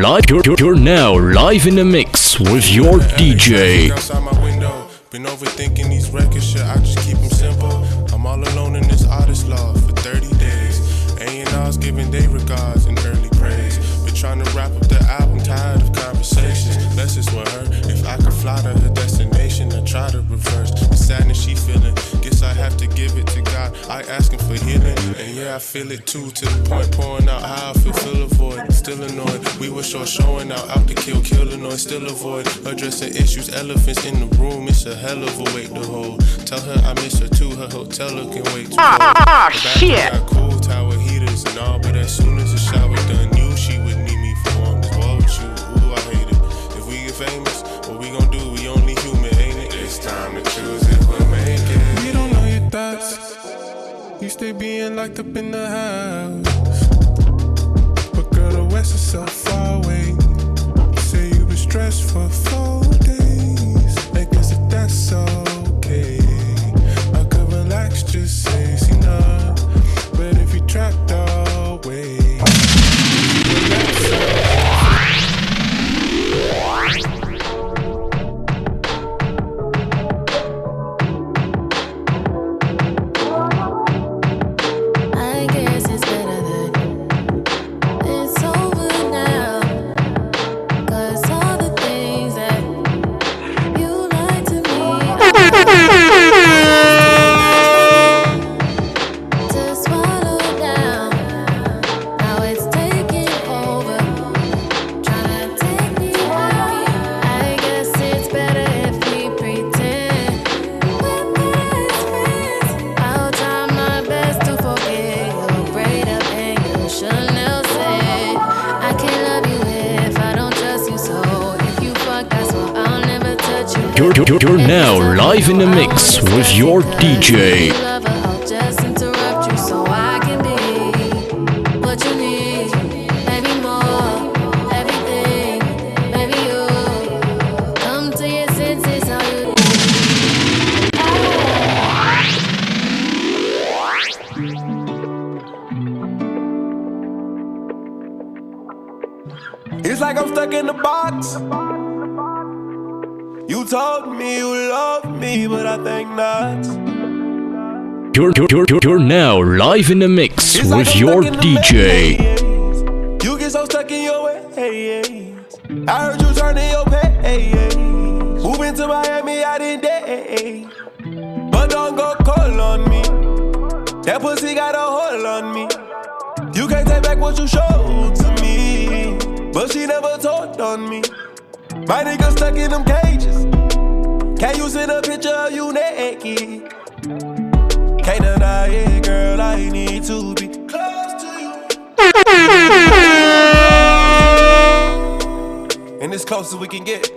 live. You're, you're, you're now live in the mix with your DJ. Outside my window, been overthinking these records, shit. I just keep them simple. I'm all alone in this artist loft for 30 days. A&R's giving they regards and early praise. Been trying to wrap up the album, tired of conversations. Less is what hurt. If I could fly to her destination, I try to reverse the sadness she feeling. Guess I have to give it to God. I asking for healing, and yeah, I feel it too. To the point pouring out how I feel, fill a void. Still annoyed. We were sure showing out, out to kill, kill annoyed. Still avoid addressing issues. Elephants in the room, it's a hell of a weight to hold. Tell her I miss her too. Her hotel looking way too cold. Ah, The shit. bathroom got cool tower heaters and all, but as soon as the shower done, knew she would need me for warmth. What with you? Ooh, I hate it. If we get famous, what we gon' do? We only human, ain't it? It's time to choose if we'll make it. We don't know your thoughts. You stay being locked up in the house. Is so far away. You say you been stressed for four in the mix with your DJ. In the mix It's with I'm your DJ. You get so stuck in your ways. I heard you turning your page. Moving to Miami out in days. But don't go call on me. That pussy got a hold on me. You can't take back what you showed to me. But she never told on me. My nigga stuck in them cages. Can you send a picture of you naked? Can't deny it, girl. I need to be close to you. And as close as we can get.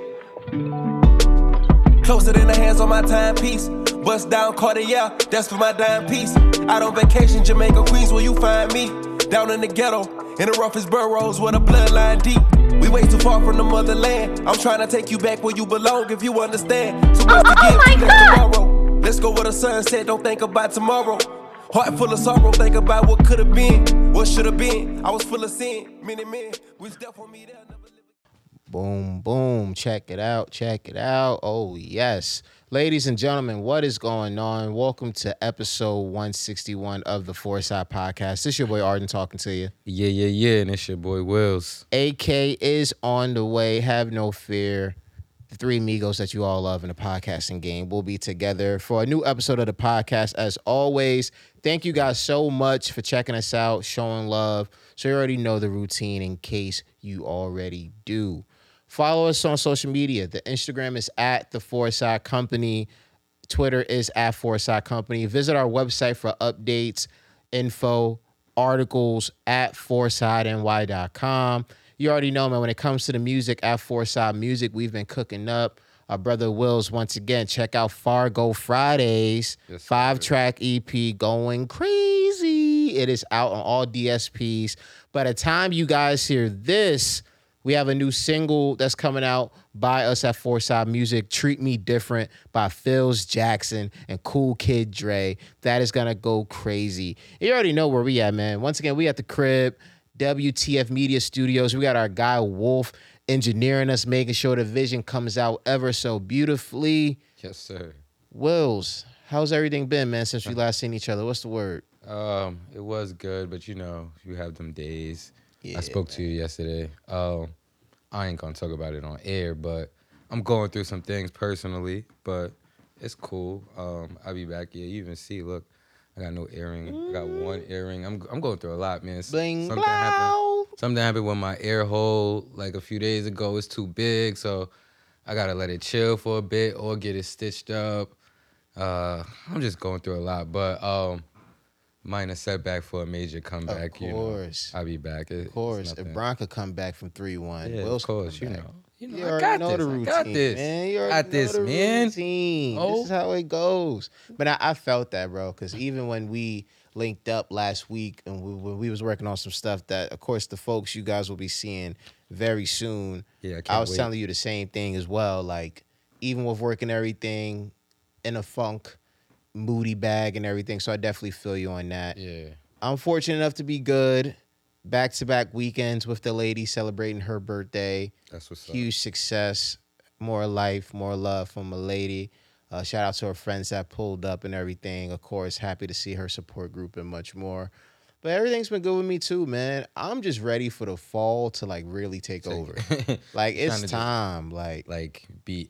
Closer than the hands on my timepiece. Bust down Cartier, that's for my dime piece. Out on vacation, Jamaica, Queens, where you find me. Down in the ghetto, in the roughest boroughs where the bloodline deep. We way too far from the motherland. I'm trying to take you back where you belong, if you understand. So to give, too less tomorrow. Let's go where the sun set, don't think about tomorrow. Heart full of sorrow, think about what could have been, what should have been. I was full of sin, many men, which death for me, they'll never live. Boom, boom. Check it out. Check it out. Oh, yes. Ladies and gentlemen, what is going on? Welcome to episode 161 of the Four Side Podcast. This your boy Arden talking to you. Yeah, yeah, yeah. And it's your boy Wills. AK is on the way. Have no fear. The three amigos that you all love in the podcasting game will be together for a new episode of the podcast. As always, thank you guys so much for checking us out, showing love. So you already know the routine in case you already do. Follow us on social media. The Instagram is at the Four Side Company. Twitter is at Four Side Company. Visit our website for updates, info, articles at foursideny.com. You already know, man, when it comes to the music at Four Side Music, we've been cooking up. Our brother Wills, once again, check out Fargo Fridays, Yes, five track EP going crazy. It is out on all DSPs. By the time you guys hear this, we have a new single that's coming out by us at Foreside Music, Treat Me Different by Phils Jackson and Cool Kid Dre. That is gonna go crazy. You already know where we at, man. Once again, we at the crib, WTF Media Studios. We got our guy Wolf engineering us, making sure the vision comes out ever so beautifully. Yes, sir. Wills, how's everything been, man, since we last seen each other? What's the word? Um, it was good, but you know, you have them days. Yeah, I spoke to you yesterday. Um, I ain't gonna talk about it on air, but I'm going through some things personally, but it's cool. Um, I'll be back. Yeah, you even see, look, I got no earring. I got one earring. I'm I'm going through a lot, man. Bling something happened. Something happened with my air hole like a few days ago. It's too big, so I gotta let it chill for a bit or get it stitched up. Uh, I'm just going through a lot, but um, minor setback for a major comeback. You know, course. I'll be back. It, Of course, if. Bron could come back from 3 1, yeah, Wills of course, you know, you know, You I already got know this. the I routine, got this. man. You got already this, know the man. routine. Oh. This is oh. how it goes. But I, I felt that, bro, because even when we linked up last week and we, when we was working on some stuff that, of course, the folks you guys will be seeing very soon. Yeah, I I was wait. telling you the same thing as well. Like, even with working everything in a funk, moody bag and everything. So I definitely feel you on that. Yeah, I'm fortunate enough to be good. Back to back weekends with the lady celebrating her birthday. that's what's up. Huge success. More life, more love from a lady. Uh, shout out to her friends that pulled up and everything. Of course, happy to see her support group and much more. But everything's been good with me too, man. I'm just ready for the fall to like really take over. Like it's just- time. Like like be.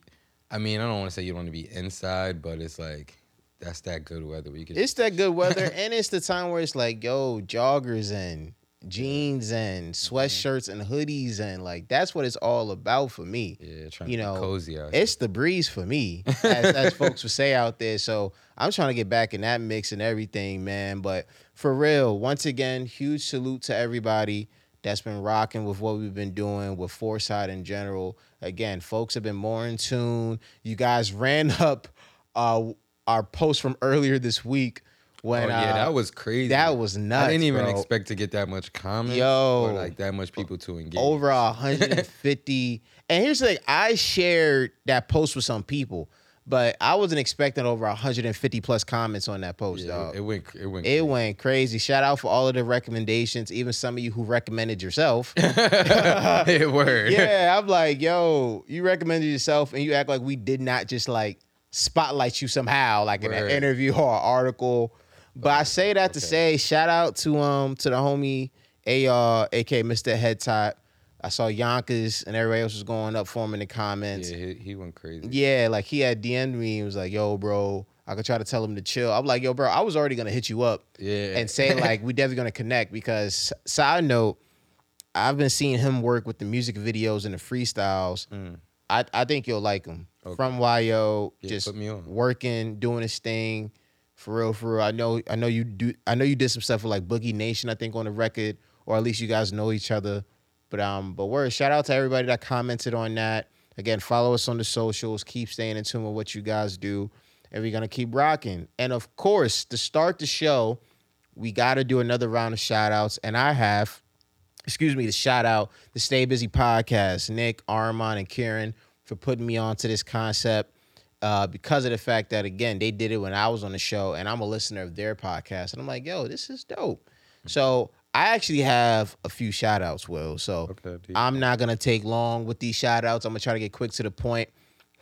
I mean, I don't want to say you don't want to be inside, but it's like that's that good weather. where you can it's that good weather, and it's the time where it's like, yo, joggers and jeans and sweatshirts and hoodies and like that's what it's all about for me. yeah, trying you to know, be cozy out. here. It's the breeze for me, as, as folks would say out there. So I'm trying to get back in that mix and everything, man. But for real, once again, huge salute to everybody that's been rocking with what we've been doing with Four Side in general. Again, folks have been more in tune. You guys ran up uh, our post from earlier this week when oh yeah, uh, that was crazy. that was nuts. I didn't even bro. expect to get that much comments. Yo. or like that much people to engage. over 150 and here's the thing i shared that post with some people but i wasn't expecting over 150 plus comments on that post Yeah, dog it went. It went. it went crazy shout out for all of the recommendations even some of you who recommended yourself it worked. yeah i'm like yo you recommended yourself and you act like we did not just like spotlight you somehow like in an interview or an article but i say that to Okay. say shout out to um to the homie ar aka mr head type i saw yonkers and everybody else was going up for him in the comments Yeah, he, he went crazy. yeah, like he had DM'd me and was like, yo, bro, I could try to tell him to chill. I'm like, yo, bro, I was already gonna hit you up Yeah. and say like we definitely gonna connect because side note, I've been seeing him work with the music videos and the freestyles. I, I think you'll like him. Mm. Okay. From YO, Yeah, just put me on. working, doing his thing. For real, for real. I know I know you do I know you did some stuff with like Boogie Nation, I think, on the record, or at least you guys know each other. But um, but word, shout out to everybody that commented on that. Again, follow us on the socials. Keep staying in tune with what you guys do. And we're gonna keep rocking. And of course, to start the show, we gotta do another round of shout outs. And I have excuse me, to shout out the Stay Busy podcast, Nick, Armand, and Kieran for putting me onto this concept. Uh, because of the fact that again they did it when I was on the show and I'm a listener of their podcast and I'm like, yo, this is dope. So I actually have a few shout outs, Will. So Okay. I'm not gonna take long with these shout outs. I'm gonna try to get quick to the point.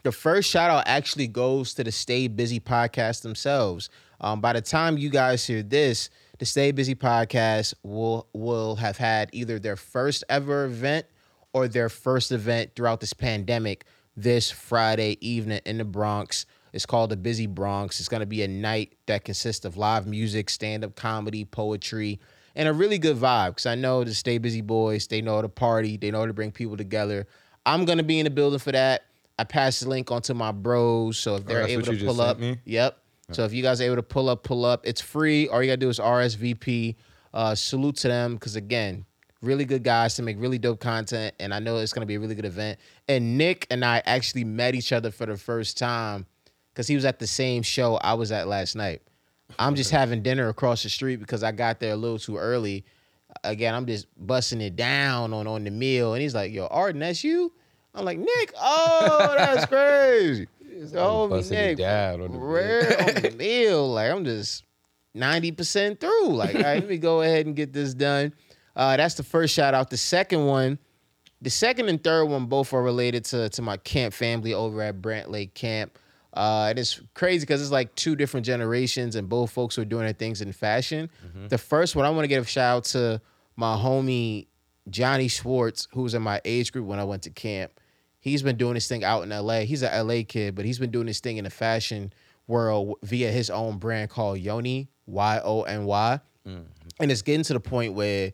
The first shout out actually goes to the Stay Busy podcast themselves. Um, by the time you guys hear this, the Stay Busy podcast will will have had either their first ever event or their first event throughout this pandemic this Friday evening in the Bronx. It's called the Busy Bronx. It's going to be a night that consists of live music, stand up comedy, poetry, and a really good vibe. Because I know the Stay Busy boys, they know how to party, they know how to bring people together. I'm going to be in the building for that. I passed the link on to my bros. So if they're Oh, able to pull up, yep. So if you guys are able to pull up, pull up. It's free. All you got to do is RSVP. Uh, salute to them because again, really good guys to make really dope content, and I know it's gonna be a really good event. And Nick and I actually met each other for the first time because he was at the same show I was at last night. I'm just having dinner across the street because I got there a little too early. Again, I'm just busting it down on on the meal, and he's like, "Yo, Arden, that's you." I'm like, Nick, oh, that's crazy. Oh, busting it Nick, down on the rare on the meal. Like I'm just ninety percent through. Like, all right, let me go ahead and get this done. Uh, that's the first shout out. The second one, the second and third one, both are related to to my camp family over at Brant Lake Camp. Uh, and it's crazy because it's like two different generations, and both folks are doing their things in fashion. The first one, I want to give a shout out to my homie Johnny Schwartz, who was in my age group when I went to camp. He's been doing this thing out in LA. He's an LA kid, but he's been doing this thing in the fashion world via his own brand called Yoni, Y O N Y. And it's getting to the point where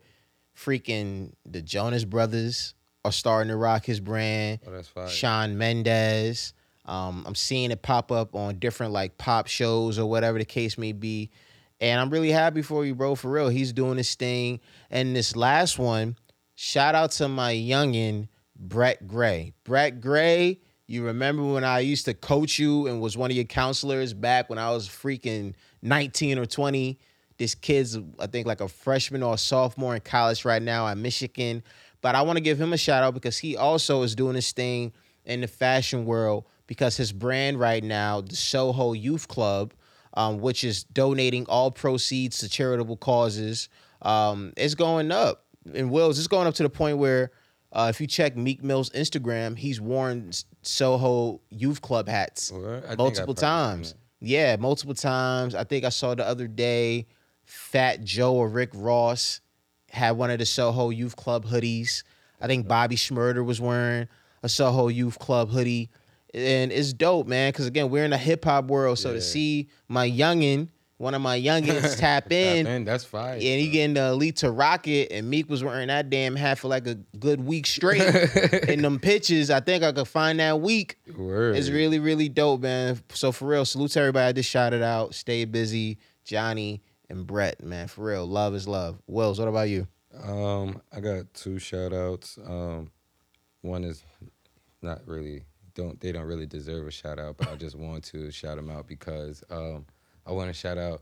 freaking the Jonas Brothers are starting to rock his brand. Oh, that's fire. Shawn Mendes. Um, I'm seeing it pop up on different like pop shows or whatever the case may be. And I'm really happy for you, bro. For real. He's doing this thing. And this last one, shout out to my youngin, Brett Gray. Brett Gray, you remember when I used to coach you and was one of your counselors back when I was freaking 19 or 20? This kid's, I think, like a freshman or a sophomore in college right now at Michigan. But I want to give him a shout out because he also is doing this thing in the fashion world because his brand right now, the Soho Youth Club, um, which is donating all proceeds to charitable causes, um, is going up. And Wills, it's going up to the point where uh, if you check Meek Mill's Instagram, he's worn Soho Youth Club hats Word? I think I multiple times. Yeah, multiple times. I think I saw the other day Fat Joe or Rick Ross had one of the Soho Youth Club hoodies. I think Bobby Shmurda was wearing a Soho Youth Club hoodie. And it's dope, man, because again, we're in a hip hop world. So to see my youngin, one of my youngins tap in, Man, that's fire. and he getting the elite to rock it, and Meek was wearing that damn hat for like a good week straight. in them pictures, I think I could find that week. Word. It's really, really dope, man. So for real, salute to everybody. I just it out. Stay busy, Johnny and Brett, man. For real, love is love. Wells, what about you? Um, I got two shout outs. Um, one is not really don't they don't really deserve a shout out, but I just want to shout them out because um, I want to shout out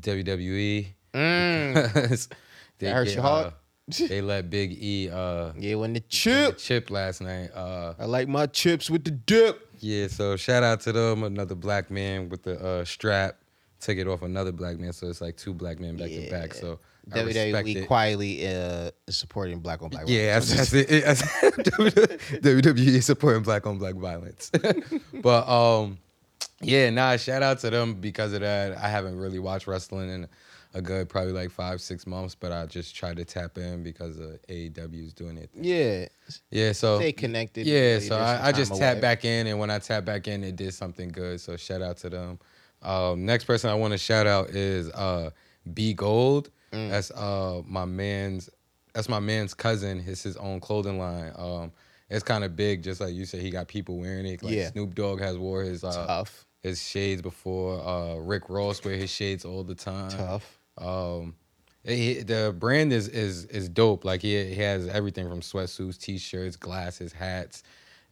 WWE. because they That hurts get, your heart? uh, they let Big E uh Yeah, when the win the chip. chip last night. Uh, I like my chips with the dip. yeah, so shout out to them. Another black man with the uh, strap took it off another black man, so it's like two black men back to back. So I respect WWE it. Quietly uh, is supporting black on black. Yeah, violence. that's, that's it. That's- WWE is supporting black on black violence. but um, yeah, nah. Shout out to them because of that. I haven't really watched wrestling in a good probably like five six months, but I just tried to tap in because of AEW is doing it. yeah. Yeah, so Stay connected. yeah, so I, I just tapped back in, and when I tapped back in, it did something good. So shout out to them. Um, next person I want to shout out is uh, B Gold. Mm. That's uh, my man's. That's my man's cousin. It's his own clothing line. Um, it's kind of big, just like you said. He got people wearing it. Like Yeah. Snoop Dogg has wore his uh, Tough. his shades before. Uh, Rick Ross wear his shades all the time. Tough. Um, he- the brand is is is dope. Like he, he has everything from sweatsuits, t-shirts, glasses, hats,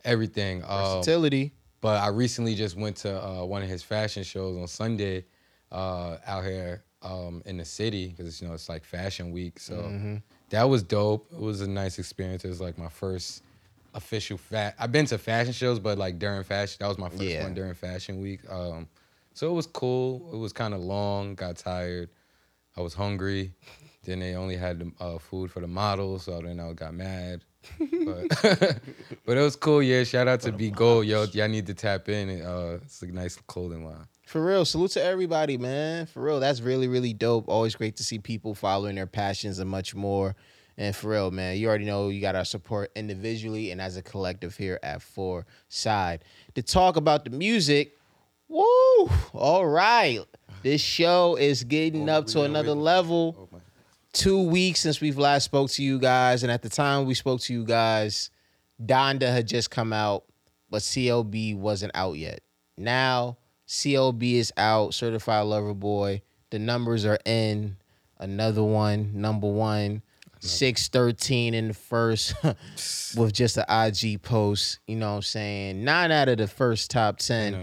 everything. Um, Versatility. But I recently just went to uh, one of his fashion shows on Sunday uh, out here um, in the city because you know it's like Fashion Week. So Mm-hmm. that was dope. It was a nice experience. It was like my first official fat. I've been to fashion shows, but like during fashion, that was my first Yeah. one during Fashion Week. Um, so it was cool. It was kind of long. Got tired. I was hungry. Then they only had the uh, food for the models, so then I got mad. But but it was cool. Yeah, shout out to B Gold, yo. Y'all need to tap in. Uh, it's a nice clothing line. For real, salute to everybody, man. For real, that's really, really dope. Always great to see people following their passions and much more. And for real, man, you already know you got our support individually and as a collective here at Four Side. To talk about the music, woo! All right. This show is getting up to another level. Two weeks since we've last spoke to you guys, and at the time we spoke to you guys, Donda had just come out, but CLB wasn't out yet. Now CLB is out, Certified Lover Boy. The numbers are in. another one, number one, six thirteen in the first with just an IG post. You know what I'm saying? Nine out of the first top ten No,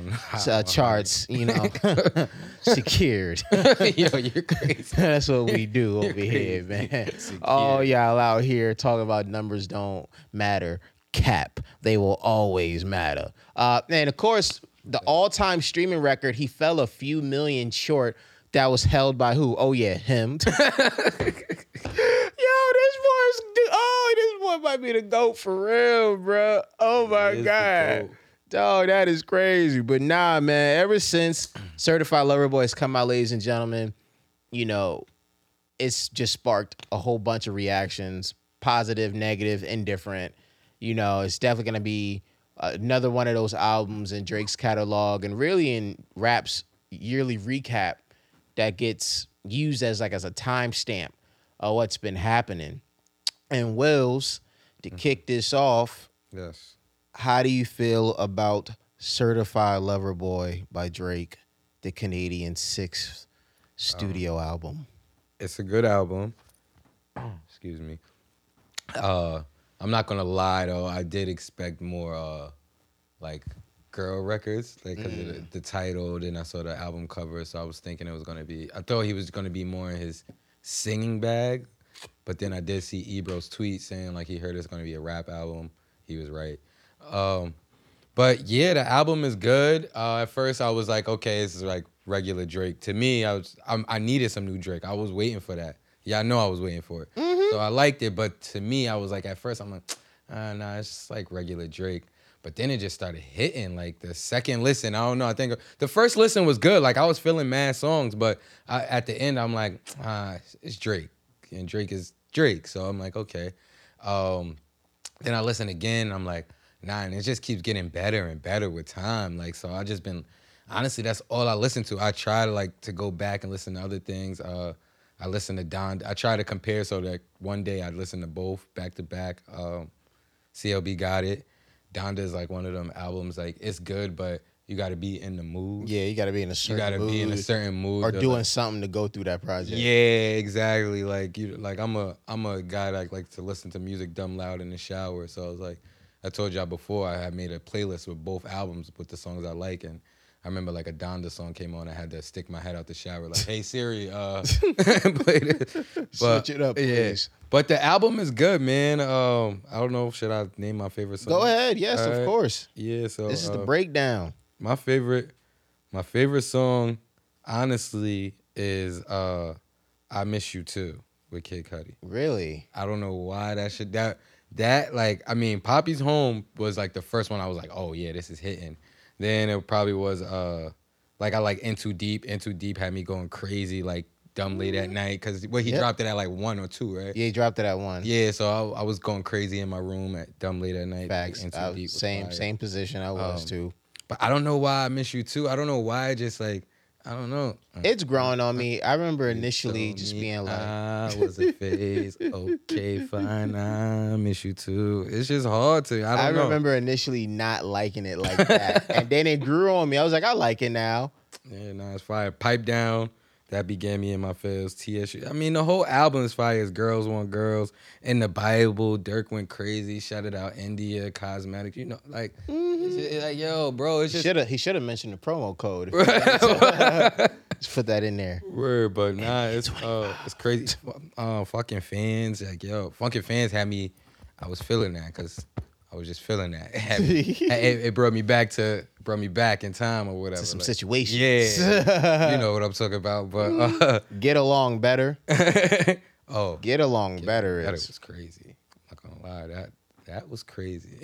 no, uh, charts, you know, secured. Yo, you're crazy. That's what we do over here, man. All y'all out here talking about numbers don't matter. Cap, they will always matter. Uh, and of course, the all-time streaming record, he fell a few million short. That was held by who? Oh yeah, him. Yo, this boy's oh, this boy oh, might be the goat for real, bro. Oh my god. Dog, that is crazy. But nah, man, ever since Certified Lover Boy has come out, ladies and gentlemen, you know, it's just sparked a whole bunch of reactions positive, negative, indifferent. You know, it's definitely going to be another one of those albums in Drake's catalog and really in rap's yearly recap that gets used as like as a timestamp of what's been happening. And Wills, to kick this off, Yes. how do you feel about Certified Lover Boy by Drake, the Canadian sixth studio album? It's a good album. Excuse me. Uh, I'm not gonna lie though. I did expect more, uh, like girl records, like because of the, the title. Then I saw the album cover, so I was thinking it was gonna be. I thought he was gonna be more in his singing bag, but then I did see Ebro's tweet saying like he heard it's gonna be a rap album. He was right. Um, but yeah, the album is good. Uh, at first, I was like, okay, this is like regular Drake. To me, I was I'm, I needed some new Drake. I was waiting for that. Yeah, I know I was waiting for it. So I liked it, but to me, I was like, at first, I'm like, ah, nah, it's just like regular Drake. But then it just started hitting. Like the second listen, I don't know. I think the first listen was good. Like I was feeling mad songs, but I, at the end, I'm like, ah, it's Drake, and Drake is Drake. So I'm like, okay. Um, then I listen again. I'm like, nah, and it just keeps getting better and better with time. Like, so I just been, honestly, that's all I listen to. I try to like to go back and listen to other things. Uh, I listen to Don. I try to compare so that one day I'd listen to both back to back. Um, CLB got it. Donda is like one of them albums. Like it's good, but you got to be in the mood. Yeah, you got to be in a certain. you got to be in a certain mood or doing like- something to go through that project. yeah, exactly. Like you, like I'm a I'm a guy that like to listen to music dumb loud in the shower. So I was like, I told y'all before I had made a playlist with both albums with the songs I like, and I remember like a Donda song came on. I had to stick my head out the shower like, Hey Siri, uh, play this. But, Switch it up, yeah. please. But the album is good, man. Um, I don't know. Should I name my favorite song? Go ahead. Yes, of Alright. course. Yeah. So This is the uh, breakdown. my favorite my favorite song honestly is uh I Miss You Too with Kid Cudi. Really? I don't know why that should that that like I mean Papi's Home was like the first one I was like, "Oh yeah, this is hitting." Then it probably was uh like I like N 2 Deep. N 2 Deep had me going crazy like dumb late at night cuz what he Yep. dropped it at like 1 or 2, right? Yeah, he dropped it at one. Yeah, so I, I was going crazy in my room at dumb late at night. like, Facts. Into I Deep was was same fire. same position I was Um, too. But I don't know why I miss you too. I don't know why. I Just like I don't know. Uh, it's growing on me. I remember initially just being like, I was a phase. okay, fine. I miss you too. It's just hard to. I don't I remember initially not liking it like that, and then it grew on me. I was like, I like it now. Yeah, no, it's fire. Pipe down. That began me in my feels. TSU. I mean, the whole album is fire. It's girls want girls. In the Bible, Durk went crazy. Shouted out India, cosmetics. You know, like, it's just- like yo, bro. It's just Should have he should have mentioned the promo code. Just put that in there. Word, but nah, it's uh, it's crazy. Uh, fucking fans, like yo, fucking fans had me. I was feeling that because was just feeling that. It, had it, it brought me back to brought me back in time or whatever. To some like- situations. Yeah, you know what I'm talking about. But uh, Get along better. oh, Get along better that is was crazy. I'm not gonna lie, that that was crazy.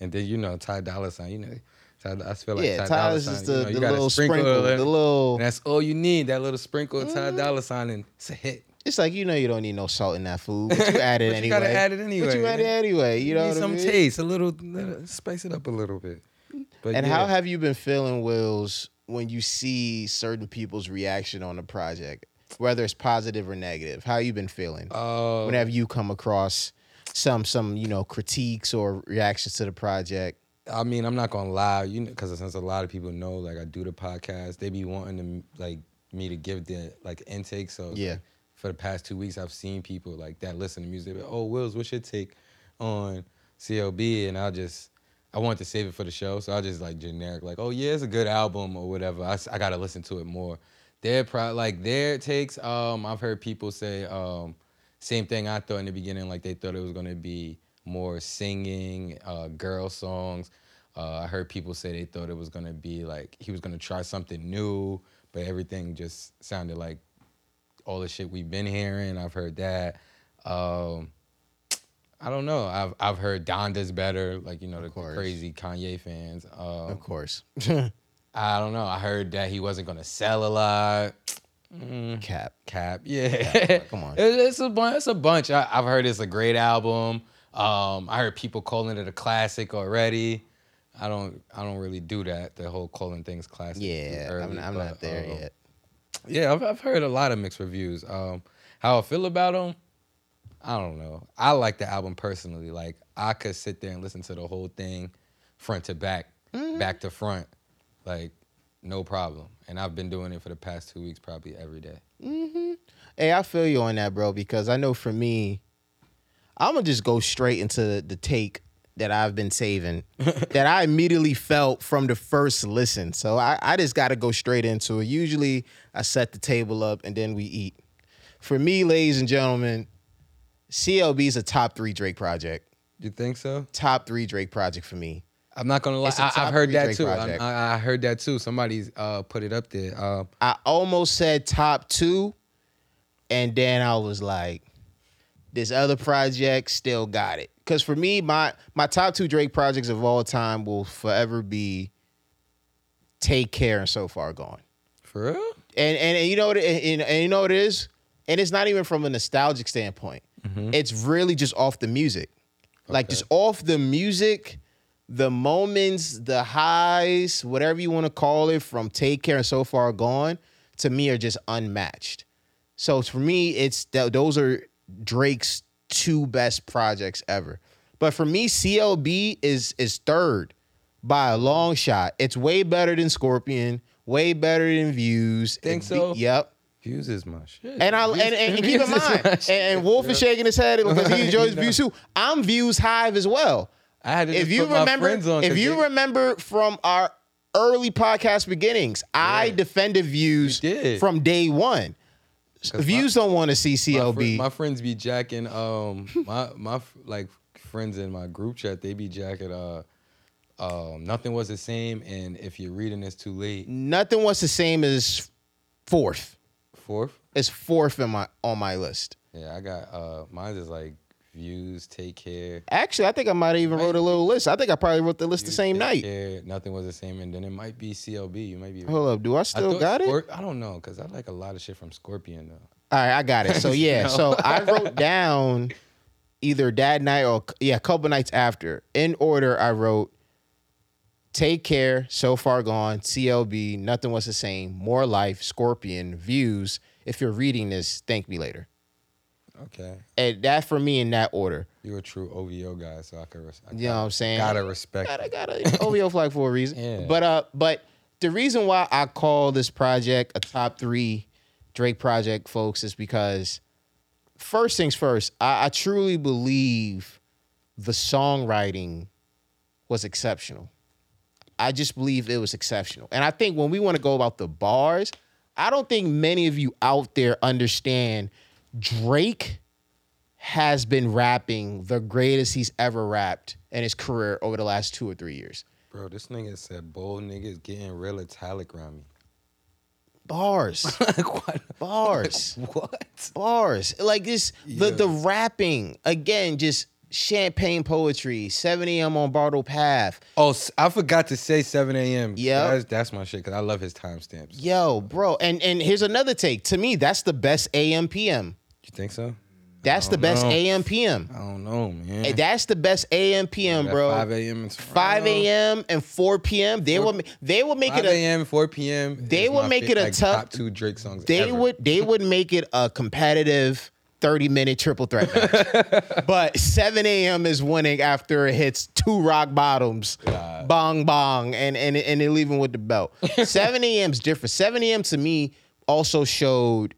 and then you know Ty Dolla Sign, you know. Ty, I feel like yeah. Ty Ty Dolla is Sign. just you the, know, you the gotta little sprinkle sprinkle, the little. That's all you need. That little sprinkle of Ty Dolla Sign, and it's a hit. It's like you know you don't need no salt in that food, but you add it But anyway. you gotta add it anyway. But you add it anyway. You know need what some I mean? taste, a little, little- spice it up a little bit. But And yeah. how have you been feeling, Wills, when you see certain people's reaction on the project, whether it's positive or negative? How you been feeling? Uh, Whenever you come across some some you know critiques or reactions to the project. I mean, I'm not gonna lie, you know, because since a lot of people know, like I do the podcast, they be wanting to like me to give the like intake. So Yeah. like, for the past two weeks, I've seen people like that listen to music. Like, oh, Wills, what's your take on CLB? And I'll just, I wanted to save it for the show, so I'll just like generic, like, oh yeah, it's a good album or whatever. I, I gotta listen to it more. Their pro, like their takes. Um, I've heard people say, um, same thing I thought in the beginning, like they thought it was gonna be more singing, uh, girl songs. Uh, I heard people say they thought it was gonna be like he was gonna try something new, but everything just sounded like all the shit we've been hearing. I've heard that. Um, I don't know. I've I've heard Donda's better, like you know the course. crazy Kanye fans. Um, Of course. I don't know. I heard that he wasn't gonna sell a lot. Cap. Cap, yeah. come on. It- it's a bunch. It's a bunch. I, I've heard it's a great album. Um, I heard people calling it a classic already. I don't. I don't really do that. The whole calling things classic. Yeah, I'm, I'm but, not there um, yet. Yeah, I've, I've heard a lot of mixed reviews. Um, how I feel about them, I don't know. I like the album personally. Like I could sit there and listen to the whole thing, front to back, Mm-hmm. back to front, like no problem. And I've been doing it for the past two weeks, probably every day. Hey, I feel you on that, bro, because I know for me, I'm gonna just go straight into the take that I've been saving that I immediately felt from the first listen. So I, I just gotta go straight into it. Usually I set the table up and then we eat. For me, ladies and gentlemen, CLB is a top three Drake project. You think so? Top three Drake project for me. I'm not gonna lie. It's a I, top I've heard that Drake too. I, I heard that too. Somebody's uh, put it up there. Um, I almost said top two, and then I was like, this other project still got it. Cause for me, my my top two Drake projects of all time will forever be Take Care and So Far Gone. for real? And and, and you know what and, and you know what it is? And it's not even from a nostalgic standpoint. Mm-hmm. It's really just off the music. Like just off the music, the moments, the highs, whatever you want to call it, from Take Care and So Far Gone, to me are just unmatched. So for me, it's th- those are Drake's two best projects ever. But for me, CLB is is third by a long shot. It's way better than Scorpion, way better than Views. Think It so? Yep. Views is my shit. And I and, and, and keep in mind, and, and Wolf is shaking his head because he enjoys You know. Views too. I'm Views Hive as well. I had to If just you put my remember, friends on if 'cause you they- remember from our early podcast beginnings, I defended Views from day one. Views don't want to see my, CLB. my friends be jacking um my my like friends in my group chat they be jacking uh um nothing was the same and if you're reading this too late Nothing was the same as fourth. fourth It's fourth in my on my list. yeah I got uh mine is like views take care Actually, I think I might have even wrote a little list. I think I probably wrote the list the same night. Care, nothing was the same and then it might be CLB you might be Hold up, do I I still thought got it? I don't know because I like a lot of shit from Scorpion though All right, I got it. So yeah, so I wrote down either that night or yeah, a couple nights after. In order, I wrote Take Care, So Far Gone, CLB, Nothing Was the Same, More Life, Scorpion, Views. If you're reading this, thank me later. Okay And that for me in that order. you're a true OVO guy so I can res- I You know what I'm saying? gotta respect Gotta gotta OVO flag for a reason. Yeah. But uh, but the reason why I call this project a top three Drake project, folks, is because first things first, I, I truly believe the songwriting was exceptional. I just believe it was exceptional. And I think when we want to go about the bars, I don't think many of you out there understand Drake has been rapping the greatest he's ever rapped in his career over the last two or three years. bro this nigga said bold niggas getting real italic around me Bars, what bars, what bars. Like this, the the rapping again, just champagne poetry. 7 a.m. on Bridle Path. Oh, i forgot to say 7 a.m. yeah that's, that's my shit because I love his timestamps. Yo, bro, and and here's another take. To me, that's the best AM PM. You think so? That's the best know. AM PM. I don't know, man. Hey, That's the best AM PM, bro. 5 a.m. and 5 a.m. and 4 p.m. They would they would make 5 it a a.m. 4 p.m. They would make it a like, tough- top two Drake songs. they ever. would they would make it a competitive 30 minute triple threat match. but 7 a.m. is winning after it hits two rock bottoms, bong bong, and and and they're leaving with the belt. 7 a.m. is different. 7 a.m. to me also showed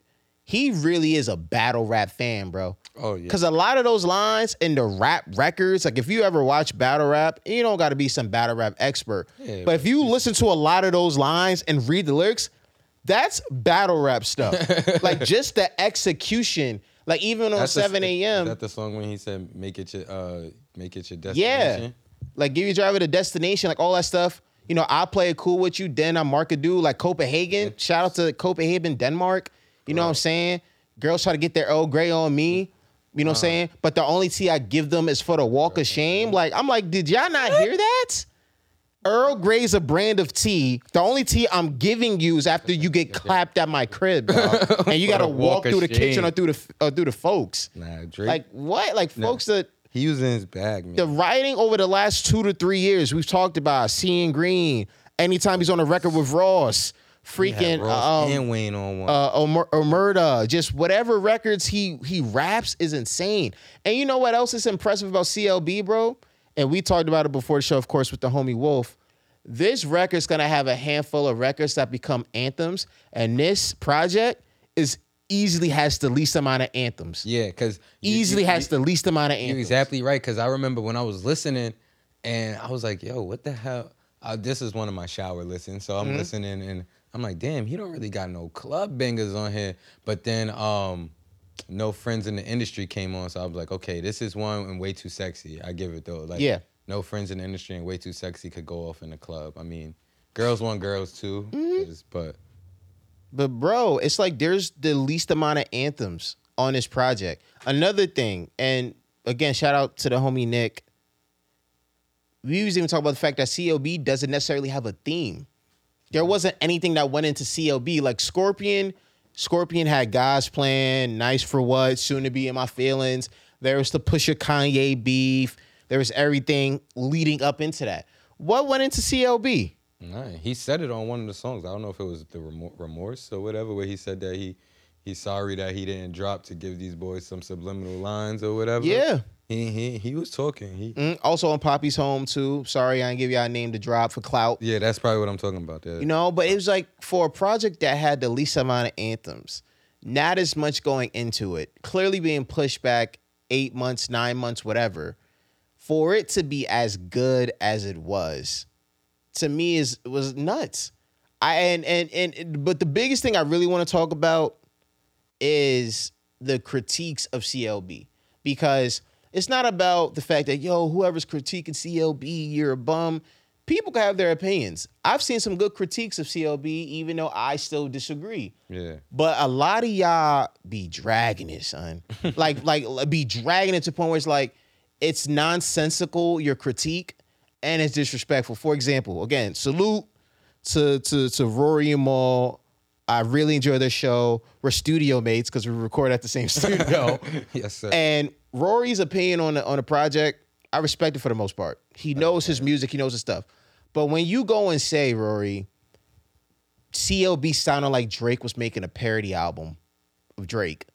he really is a battle rap fan, bro. Oh, yeah. Because a lot of those lines in the rap records, like if you ever watch battle rap, you don't got to be some battle rap expert. Yeah, but if you listen to a lot of those lines and read the lyrics, that's battle rap stuff. like just the execution. Like even on That's the- 7 Is a.m. that the song when he said, "Make it your, uh, make it your destination. Yeah. Like give your driver the destination, like all that stuff. You know, I play it cool with you, then I mark a dude like Copenhagen. Shout out to Copenhagen, Denmark. You know what I'm saying? Girls try to get their Earl Grey on me. You know what I'm saying? But the only tea I give them is for the walk of shame. Like, I'm like, did y'all not hear that? Earl Grey's a brand of tea. The only tea I'm giving you is after you get clapped at my crib, dog. and you got to walk walk through the kitchen or through the or through the folks. Nah, Drake. Like what? Like folks that he was in his bag, man. the writing over the last two to three years we've talked about seeing green anytime he's on a record with ross freaking um, and Wayne on one. uh, Omer- Omerta, just whatever records he he raps is insane. And you know what else is impressive about CLB, bro? And we talked about it before the show, of course, with the homie Wolf. This record's gonna have a handful of records that become anthems, and this project is easily has the least amount of anthems. yeah, because Easily has the least amount of You're anthems. exactly right. Because I remember when I was listening, and I was like, "Yo, what the hell?" Uh, this is one of my shower listens, so I'm Mm-hmm. listening, and I'm like, "Damn, he don't really got no club bangers on here." But then, um, no friends in the industry came on, so I was like, "Okay, this is one and way too sexy." I give it though. Like, Yeah. no friends in the industry and way too sexy could go off in the club. I mean, girls want girls too, Mm-hmm. but But bro, it's like there's the least amount of anthems on this project. Another thing, and again, shout out to the homie Nick. We was even talking about the fact that CLB doesn't necessarily have a theme. There wasn't anything that went into CLB like Scorpion. Scorpion had God's plan, nice for what, soon to be in my feelings. There was the Pusha Kanye beef. There was everything leading up into that. What went into CLB? Nah, he said it on one of the songs. I don't know if it was the remorse or whatever, where he said that he he's sorry that he didn't drop to give these boys some subliminal lines or whatever. Yeah. He he he was talking. He Mm, also on Papi's home too. Sorry, I didn't give y'all a name to drop for clout. yeah, that's probably what I'm talking about. Yeah. You know, but it was like for a project that had the least amount of anthems, not as much going into it, clearly being pushed back eight months, nine months, whatever. For it to be as good as it was, to me is was nuts. I and and and but the biggest thing I really want to talk about is the critiques of CLB because it's not about the fact that yo whoever's critiquing CLB you're a bum. People can have their opinions. I've seen some good critiques of CLB even though I still disagree. yeah. But a lot of y'all be dragging it, son. like, like be dragging it to the point where it's like it's nonsensical, your critique, and it's disrespectful. For example, again, salute to to to Rory and Mal. I really enjoy their show. We're studio mates because we record at the same studio. yes, sir. And Rory's opinion on the on the project, I respect it for the most part. He knows his music, he knows his stuff. But when you go and say, Rory, CLB sounded like Drake was making a parody album of Drake,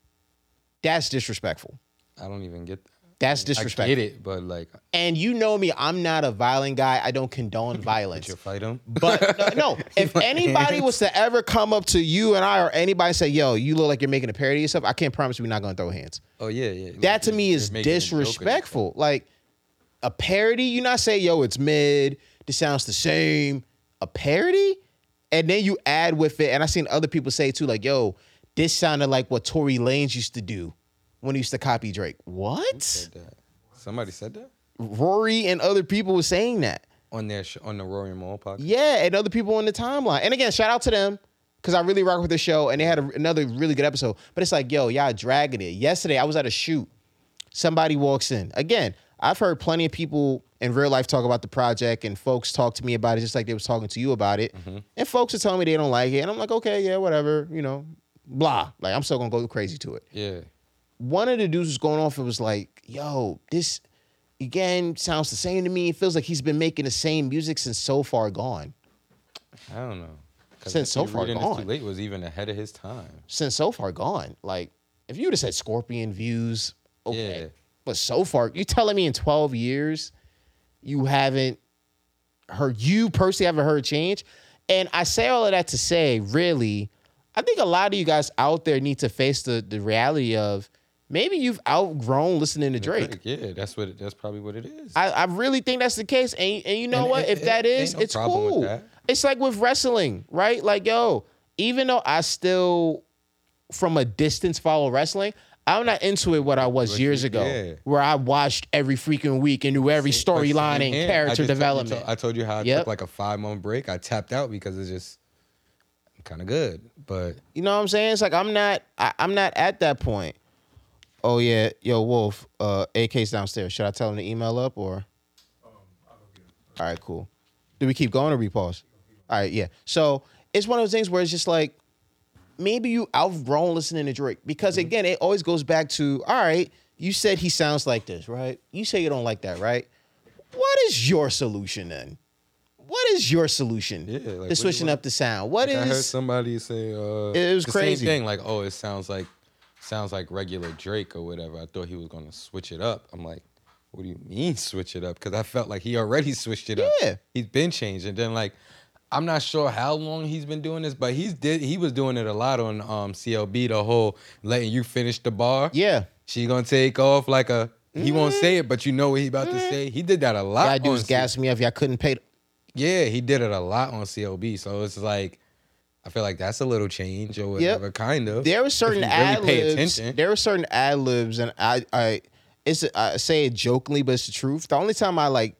that's disrespectful. I don't even get that. That's I disrespectful. get it, but like, And you know me, I'm not a violent guy. I don't condone violence. did you fight him? But no, no, if anybody was to ever come up to you and I or anybody say, yo, you look like you're making a parody of yourself, I can't promise we're not gonna throw hands. Oh yeah, yeah. That to me is you're making a joke of it. disrespectful. Like a parody, you not say, yo, it's mid, this sounds the same. A parody? And then you add with it, and I seen other people say too, like, yo, this sounded like what Tory Lanez used to do when he used to copy Drake. What? Said. Somebody said that Rory and other people were saying that. on their sh- on the Rory and Mal podcast. Yeah, and other people on the timeline. And again, shout out to them because I really rock with the show, and they had a, another really good episode. But it's like, yo, y'all dragging it. Yesterday, I was at a shoot. Somebody walks in. Again, I've heard plenty of people in real life talk about the project, and folks talk to me about it just like they was talking to you about it. Mm-hmm. And folks are telling me they don't like it, and I'm like, okay, yeah, whatever, you know, blah. Like I'm still gonna go crazy to it Yeah. One of the dudes was going off and was like, yo, this again sounds the same to me. It feels like he's been making the same music since so far gone. I don't know. Since so far gone. Too late was even ahead of his time. Since so far gone. Like, if you would have said Scorpion views, okay. Yeah. But so far, you telling me in 12 years you haven't heard you personally haven't heard change? And I say all of that to say, really, I think a lot of you guys out there need to face the the reality of maybe you've outgrown listening to Drake. Yeah, that's what. It, that's probably what it is. I, I really think that's the case. And, and you know And what? it- if it- that no it's cool. It's like with wrestling, right? Like, yo, even though I still, from a distance, follow wrestling, I'm not into it what I was But years you- ago, yeah. where I watched every freaking week and knew every storyline and here. I character told you- development. I told you how I Yep. took like a five month break. I tapped out because it's just kind of good. But You know what I'm saying? It's like I'm not I, I'm not at that point. Oh yeah, yo Wolf, uh AK's downstairs. Should I tell him to email up or? All right, cool. Do we keep going or we pause? All right, yeah. So it's one of those things where it's just like maybe you outgrown listening to Drake because again, it always goes back to all right. You said he sounds like this, right? You say you don't like that, right? What is your solution then? What is your solution Yeah, like, to switching up the sound? What is? I heard somebody say uh, It was the crazy. Same thing, like oh, it sounds like sounds like regular Drake or whatever. I thought he was gonna switch it up. I'm like, what do you mean switch it up? Because I felt like he already switched it up. Yeah. he's been changed, and then like. I'm not sure how long he's been doing this, but he's did he was doing it a lot on um CLB, the whole letting you finish the bar. yeah. She gonna take off like a he won't say it, but you know what he about to say. He did that a lot. All I do on is C- gas me up. Y'all couldn't pay. Yeah, he did it a lot on CLB. So it's like I feel like that's a little change or whatever, kind of. There were If certain ad libs. There were certain ad libs, and I, I, it's I say it jokingly, but it's the truth. The only time I like,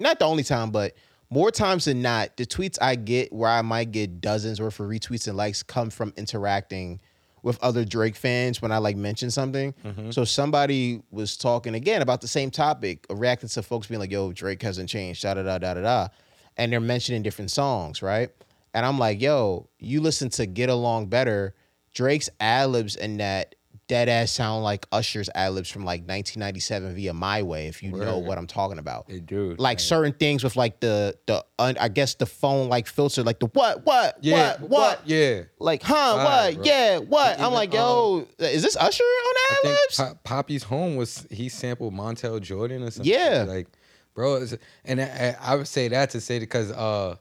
not the only time, but more times than not, the tweets I get where I might get dozens worth of retweets and likes come from interacting with other Drake fans when I like mention something. Mm-hmm. So somebody was talking again about the same topic, reacting to folks being like, "Yo, Drake hasn't changed," da da da da da da, and they're mentioning different songs, right? And I'm like, "Yo, you listen to Get Along Better." Drake's ad libs in that dead ass sound like Usher's ad libs from like 1997 via My Way, if you know what I'm talking about. They do, Like man. certain things with like the the un, I guess the phone like filter, like the what what yeah, what what Yeah. like huh what bro. yeah what I'm like yo is this Usher on I ad libs? Pop- Papi's home was he sampled Montell Jordan or something. Yeah. like bro, and I, I would say that to say because uh,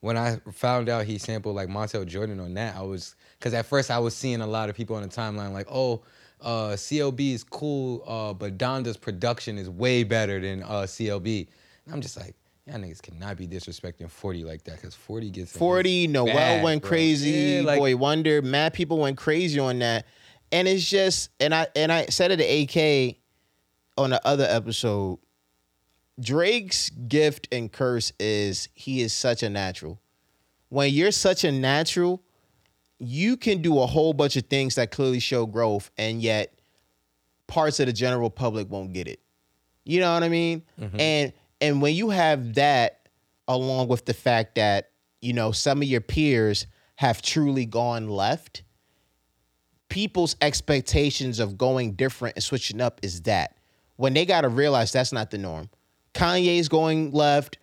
when I found out he sampled like Montell Jordan on that, I was because at first I was seeing a lot of people on the timeline like, oh, uh, CLB is cool, uh, but Donda's production is way better than uh, CLB. And I'm just like, y'all niggas cannot be disrespecting 40 like that because 40 gets 40 Noel bag, went bro. crazy, Yeah, like, Boy Wonder, mad people went crazy on that. And it's just and I and I said it to AK on the other episode. Drake's gift and curse is he is such a natural. When you're such a natural, you can do a whole bunch of things that clearly show growth, and yet parts of the general public won't get it. You know what I mean? Mm-hmm. And and when you have that along with the fact that, you know, some of your peers have truly gone left, people's expectations of going different and switching up is that. When they got to realize that's not the norm. Kanye's going left,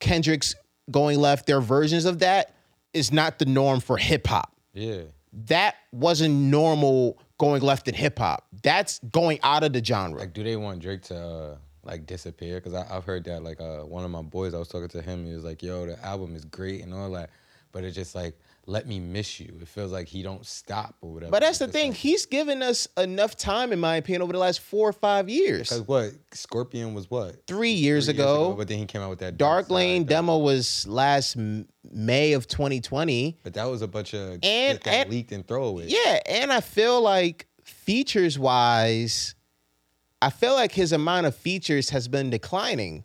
Kendrick's going left, their versions of that is not the norm for hip hop yeah. that wasn't normal going left in hip hop. That's going out of the genre. Like, do they want Drake to uh, like disappear? Because I've heard that like uh, one of my boys, I was talking to him. He was like, "Yo, the album is great and all that, but it's just like let me miss you. It feels like he don't stop or whatever." but that's the It's thing. like- He's given us enough time, in my opinion, over the last four or five years. Because what Scorpion was what Three years Three ago. but then he came out with that Dark Lane demo was last May of 2020. But that was a bunch of And- that and- leaked and throwaway. Yeah, and I feel like features wise, I feel like his amount of features has been declining.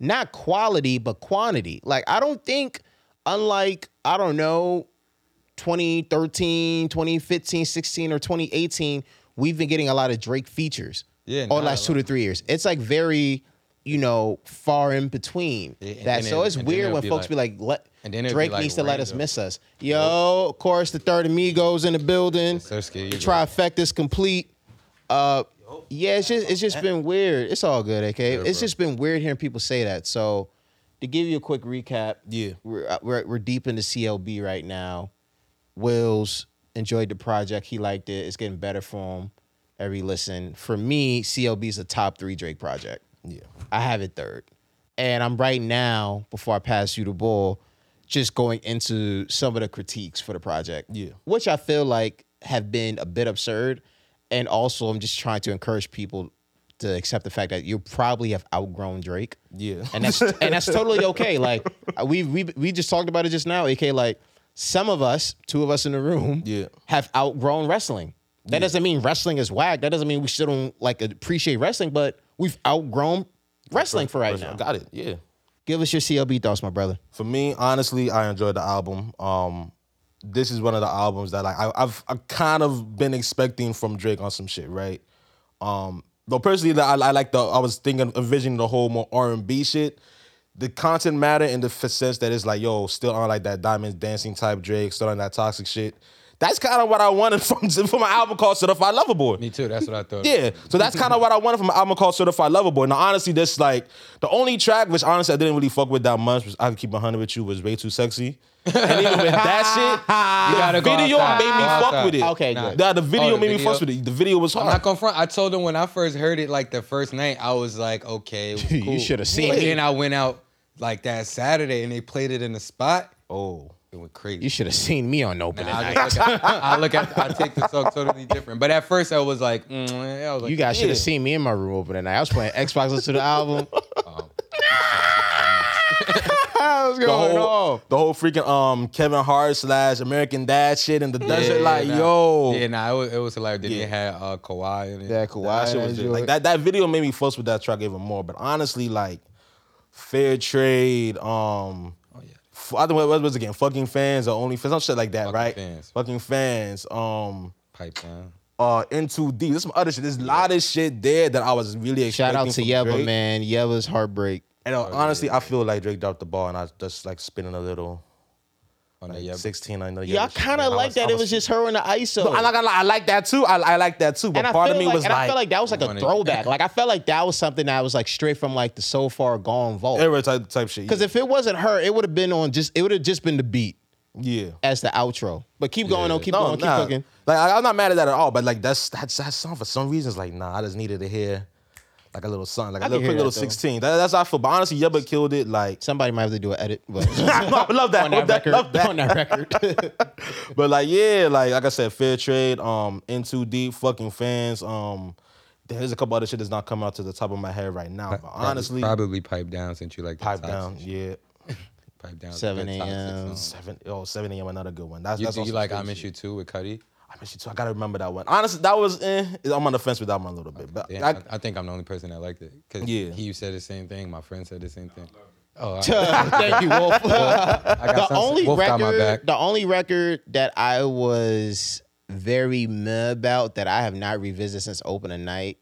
Not quality, but quantity. Like, I don't think, unlike, I don't know, 2013, 2015, 16, or 2018, we've been getting a lot of Drake features. Yeah, the last two to three years. It's like very, you know, far in between. Yeah, that then so it's weird when be folks like- be like, let and then Drake like needs to let us miss us. Yo, of course, the third amigos in the building. Sirski, The go. trifecta's complete. Uh, yeah, it's just it's just been weird. It's all good, okay? it's bro. just been weird hearing people say that. So, to give you a quick recap, Yeah. we're uh, we're, we're deep into CLB right now. Wills enjoyed the project. He liked it. It's getting better for him every listen. For me, CLB is a top three Drake project. Yeah. I have it third. And I'm right now, before I pass you the ball, just going into some of the critiques for the project. Yeah. Which I feel like have been a bit absurd. And also I'm just trying to encourage people to accept the fact that you probably have outgrown Drake. Yeah. And that's and that's totally okay. Like we we we just talked about it just now, AK. Like some of us, two of us in the room, Yeah. have outgrown wrestling. That doesn't mean wrestling is whack. That doesn't mean we still don't like appreciate wrestling, but we've outgrown wrestling for right now. Got it. Yeah. Give us your CLB thoughts, my brother. For me, honestly, I enjoyed the album. Um, this is one of the albums that like I, I've I kind of been expecting from Drake on some shit, right? Um, though personally, I, I like the I was thinking envisioning the whole more R and B shit. The content matter in the sense that it's like, yo, still on like that diamonds dancing type Drake, still on that toxic shit. That's kind of what I wanted from from my album called Certified Lover Boy. Me too. That's what I thought. Yeah, so that's kind of what I wanted from an album called Certified Lover Boy. Now, honestly, this like the only track which honestly I didn't really fuck with that much. Was I can keep hundred with you was way too sexy. And even with that shit, You the video outside. made me Go fuck outside. with it. Okay, Nah. good. Nah, the video Oh, the made me video? fuck with it. The video was I'm not gonna. I told them when I first heard it, like the first night, I was like, okay, it was You shoulda seen But it. then I went out like that Saturday and they played it in the spot. oh, It went crazy. You should have seen me on opening I, night. look at, I look at, I take the song totally different. But at first, I was like, mm, I was like You guys should have seen me in my room opening night. I was playing Xbox listening to the album. What's the whole, on? the whole freaking um Kevin Hart slash American Dad shit in the desert. like, nah. yo, Yeah, nah, it was, it was hilarious. Then Yeah. they had uh, Kawhi in it. Yeah, Kawhi. That shit was enjoyed. like that. That video made me fuss with that track even more. But honestly, like fair trade. Um, yeah. f- I don't know what was it again. Fucking fans or only fans, some shit like that, Fucking right? Fans. Fucking fans. Um, Pipe down. uh, N 2 Deep. There's some other shit. There's a lot of shit there that I was really Shout out to from Yebba, Drake. man. Yebba's heartbreak. And uh, honestly, I feel like Drake dropped the ball, and I was just like spinning a little. On the Like yeah, 16, I know. Yeah, I kind of like that. It was just her in the ISO. I'm not gonna lie, I like that too. I, I like that too. But and part of me like, was and like, I felt like that was like a throwback. Like I felt like that was something that was like straight from like the so far gone vault. era type type shit. Because if it wasn't her, it would have been on just it would have just been the beat yeah. as the outro. But keep going, on, keep No, going, keep cooking. Like I, I'm not mad at that at all, but like that's that's that song for some reasons. Like nah, I just needed to hear like a little song, like a I little quick little that, 16. That, that's how I feel. But honestly, Yebba killed it. Like Somebody might have to do an edit. But I love that. on that that, record, love that. on that record. But like yeah, like like I said, fair trade. Um, N 2 Deep, fucking fans. Um, there's a couple other shit that's not coming out to the top of my head right now. But Probably- honestly, probably pipe down since you like the pipe down. shit. Yeah, Pipe down. 7 a.m. seven. Oh, 7 a.m. Another good one. That's You, that's do you like I Miss. You Too with Cudi? I miss you too. I gotta remember that one. Honestly, that was. Eh, I'm on the fence with that one a little bit. But Damn, I, I, I think I'm the only person that liked it. Cause Yeah. he said the same thing. My friend said the same thing. Oh, I, Thank you, Wolf. I got the only Wolf got my record, back. the only record that I was very meh about that I have not revisited since opening night,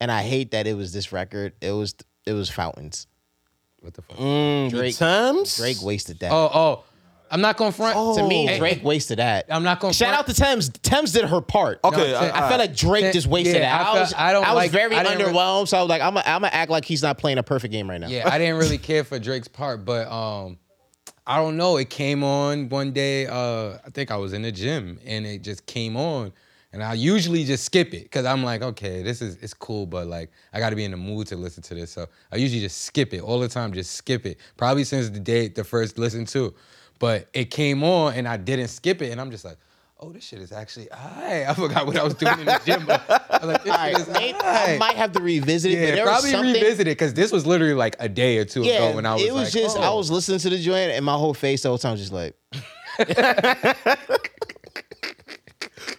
and I hate that it was this record. It was it was Fountains. What the fuck? mm, Drake- the Drake wasted that. Oh, oh, I'm not gonna front. to me, Hey, Drake wasted that. I'm not gonna Shout front. out to Tems. Tems did her part. Okay, No, I- I felt like Drake Tim- just wasted yeah, that. I I, felt- was, I don't I was like- very I didn't re- underwhelmed. so I was like, I'm gonna act like he's not playing a perfect game right now. Yeah, I didn't really care for Drake's part, but um, I don't know. It came on one day. Uh, I think I was in the gym, and it just came on. And I usually just skip it because I'm like, okay, this is it's cool, but like I got to be in the mood to listen to this. So I usually just skip it all the time. Just skip it. Probably since the day the first listen to, but it came on and I didn't skip it, and I'm just like. Oh, this shit is actually I. I forgot what I was doing in the gym. But I was like, this shit is I might have to revisit it. Yeah, probably something, revisit it because this was literally like a day or two Yeah, ago when I was it was like, just oh. I was listening to the joint and my whole face the whole time was just like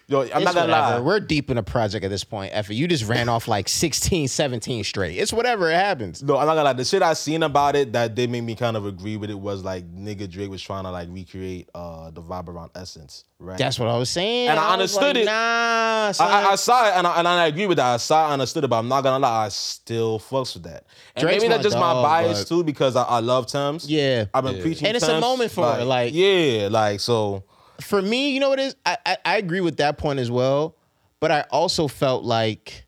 Yo, I'm it's not gonna whatever. lie. We're deep in a project at this point. Effort, you just ran off like 16, 17 straight. It's whatever. It happens. No, I'm not gonna lie. The shit I seen about it that did make me kind of agree with it was like nigga Drake was trying to like recreate uh the vibe around Essence, right? That's what I was saying. And I was understood like, it. Nah, son. I, I, I saw it and I, and I agree with that. I saw, it, I understood it, but I'm not gonna lie. I still fucks with that. And Drake's maybe that's my just my bias but- too because I, I love Tems. Yeah. I've been preaching, And it's a moment for her, like- yeah, like so. For me, you know what it is? I, I I agree with that point as well, but I also felt like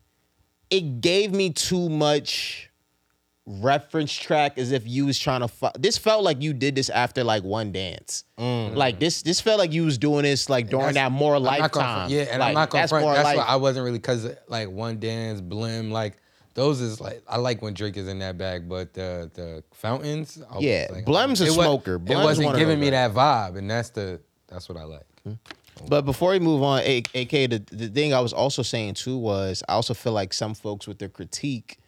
it gave me too much reference track as if you was trying to fu- this felt like you did this after like one dance mm. like this this felt like you was doing this like during that more I'm lifetime yeah, and like, I'm not gonna that's front. That's why I wasn't really because like one dance Blem like those is like I like when Drake is in that bag, but the the fountains, I was Yeah, like, Blem's a it smoker. It wasn't giving me that vibe, and that's the that's what I like. Hmm. Oh. But before we move on, AK, the, the thing I was also saying too was I also feel like some folks with their critique,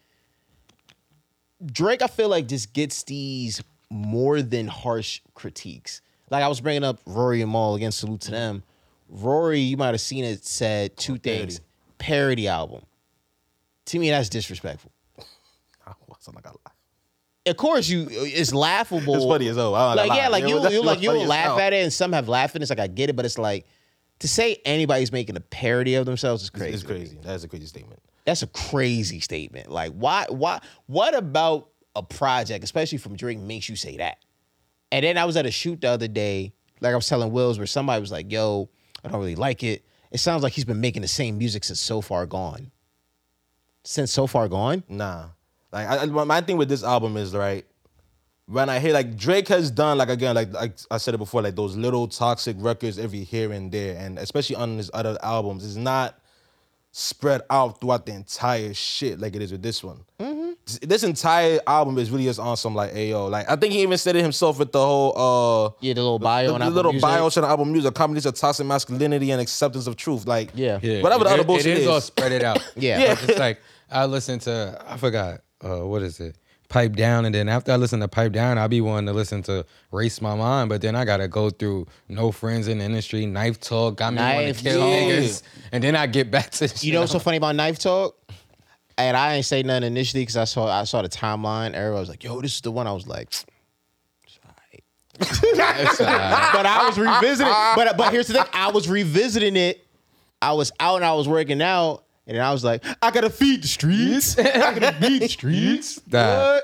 Drake, I feel like just gets these more than harsh critiques. Like I was bringing up Rory and Mal again, salute to them. Rory, you might have seen it, said two oh, things parody album. To me, that's disrespectful. I wasn't like I lie. Of course, you it's laughable. It's funny as don't like yeah, like you, you like you will laugh hell. at it, and some have laughed, and it's like I get it, but it's like to say anybody's making a parody of themselves is crazy. It's crazy. That is a crazy statement. That's a crazy statement. Like why why what about a project, especially from Drake, makes you say that? And then I was at a shoot the other day, like I was telling Wills, where somebody was like, "Yo, I don't really like it. It sounds like he's been making the same music since So Far Gone." Since So Far Gone, Nah. Like I, I- my thing with this album is right. When I hear like Drake has done like again like, like I said it before like those little toxic records every here and there and especially on his other albums it's not spread out throughout the entire shit like it is with this one. This- This entire album is really just on some like ayo like I think he even said it himself with the whole uh yeah, the little bio the, on the little Music. bio on the album music combination of toxic masculinity and acceptance of truth like Yeah. whatever the it, other it bullshit is all spread it out. Yeah. Yeah. It's like I listen to I forgot uh, what is it pipe down and then after I listen to pipe down I'll be wanting to listen to race my mind but then I gotta go through no friends in the industry knife talk got me wanting to kill Talk. niggas and then I get back to You know what's so funny about Knife Talk? And I ain't say nothing initially because I saw I saw the timeline. Everybody was like, "Yo, this is the one." I was like, "It's but I was revisiting. But but here's the thing: I was revisiting it. I was out and I was working out, and then I was like, "I gotta feed the streets. I gotta feed the streets." That- What?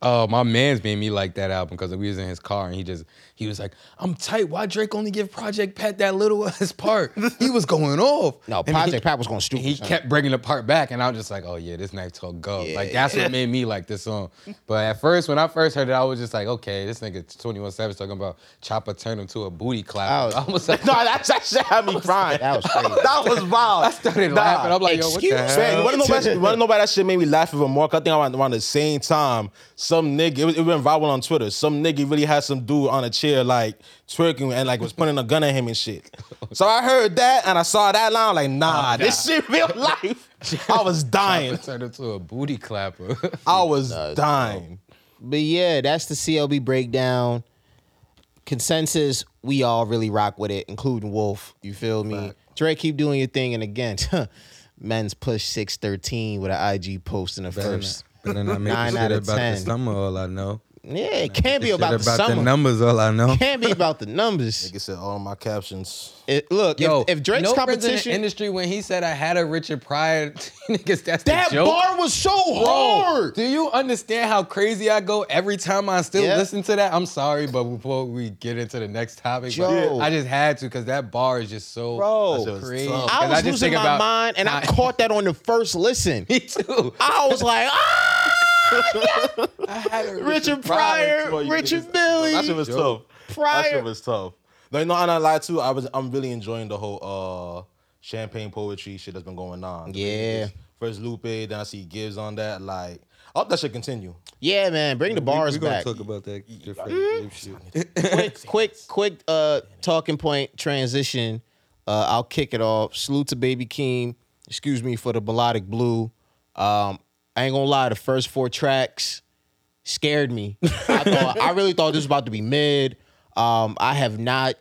Uh, my man's made me like that album because we was in his car and he just he was like, "I'm tight. Why Drake only give Project Pat that little ass part? he was going off." No, And Project he- Pat was going stupid. He son. kept bringing the part back, and I was just like, "Oh yeah, this knife talk go." Like that's what made me like this song. But at first, when I first heard it, I was just like, "Okay, this nigga Twenty One Savage talking about Chopper turn him to a booty clap." I was- like, No, that, that shit had me crying. That was crazy. that was wild. I started laughing. I'm like, "Yo, what the hell?" Man, you wanna know why, you wanna know why that shit made me laugh even more? 'Cause I think around, around the same time, some nigga, it, was- it went viral on Twitter. Some nigga really had some dude on a chair, like twerking and like was putting a gun at him and shit. So I heard that and I saw that line, like, nah, oh, this shit real life. I was dying. Turned him to a booty clapper. I was dying. But yeah, that's the CLB breakdown. Consensus, we all really rock with it, including Wolf. You feel me? Drake, keep doing your thing. And again, men's push 613 with an IG post in the Better first. not, better not make Nine the out shit of about 10. the summer. All I know. Yeah, it can't be Shit about, the summer. numbers. All I know. can't be about the numbers. Like I said, all my captions. It- look, Yo, if, if Drake's no friends in the competition, industry when he said I had a Richard Pryor, niggas, that's that the joke. bar was so Bro, hard. do you understand how crazy I go every time I still Yeah. listen to that? I'm sorry, but before we get into the next topic, but Joe. I just had to because that bar is just so Bro. That shit was crazy. tough. I 'Cause was just losing my about mind, and I how- caught that on the first listen. Me too. I was like, ah, I had a Richard Pryor, Boy, you Richard Billy. That shit was tough. That shit was tough. No, no, I'm not lie too. I was, I'm really enjoying the whole uh champagne poetry shit that's been going on. Yeah. First Lupe, then I see Gibbs on that. Like, I hope that should continue. Yeah, man, bring the bars we, we back. gonna talk about that different shit. quick, quick, quick uh talking point transition. Uh I'll kick it off. Salute to Baby Keem. Excuse me for the melodic blue. Um, I ain't gonna lie, the first four tracks scared me. I thought I really thought this was about to be mid. Um, I have not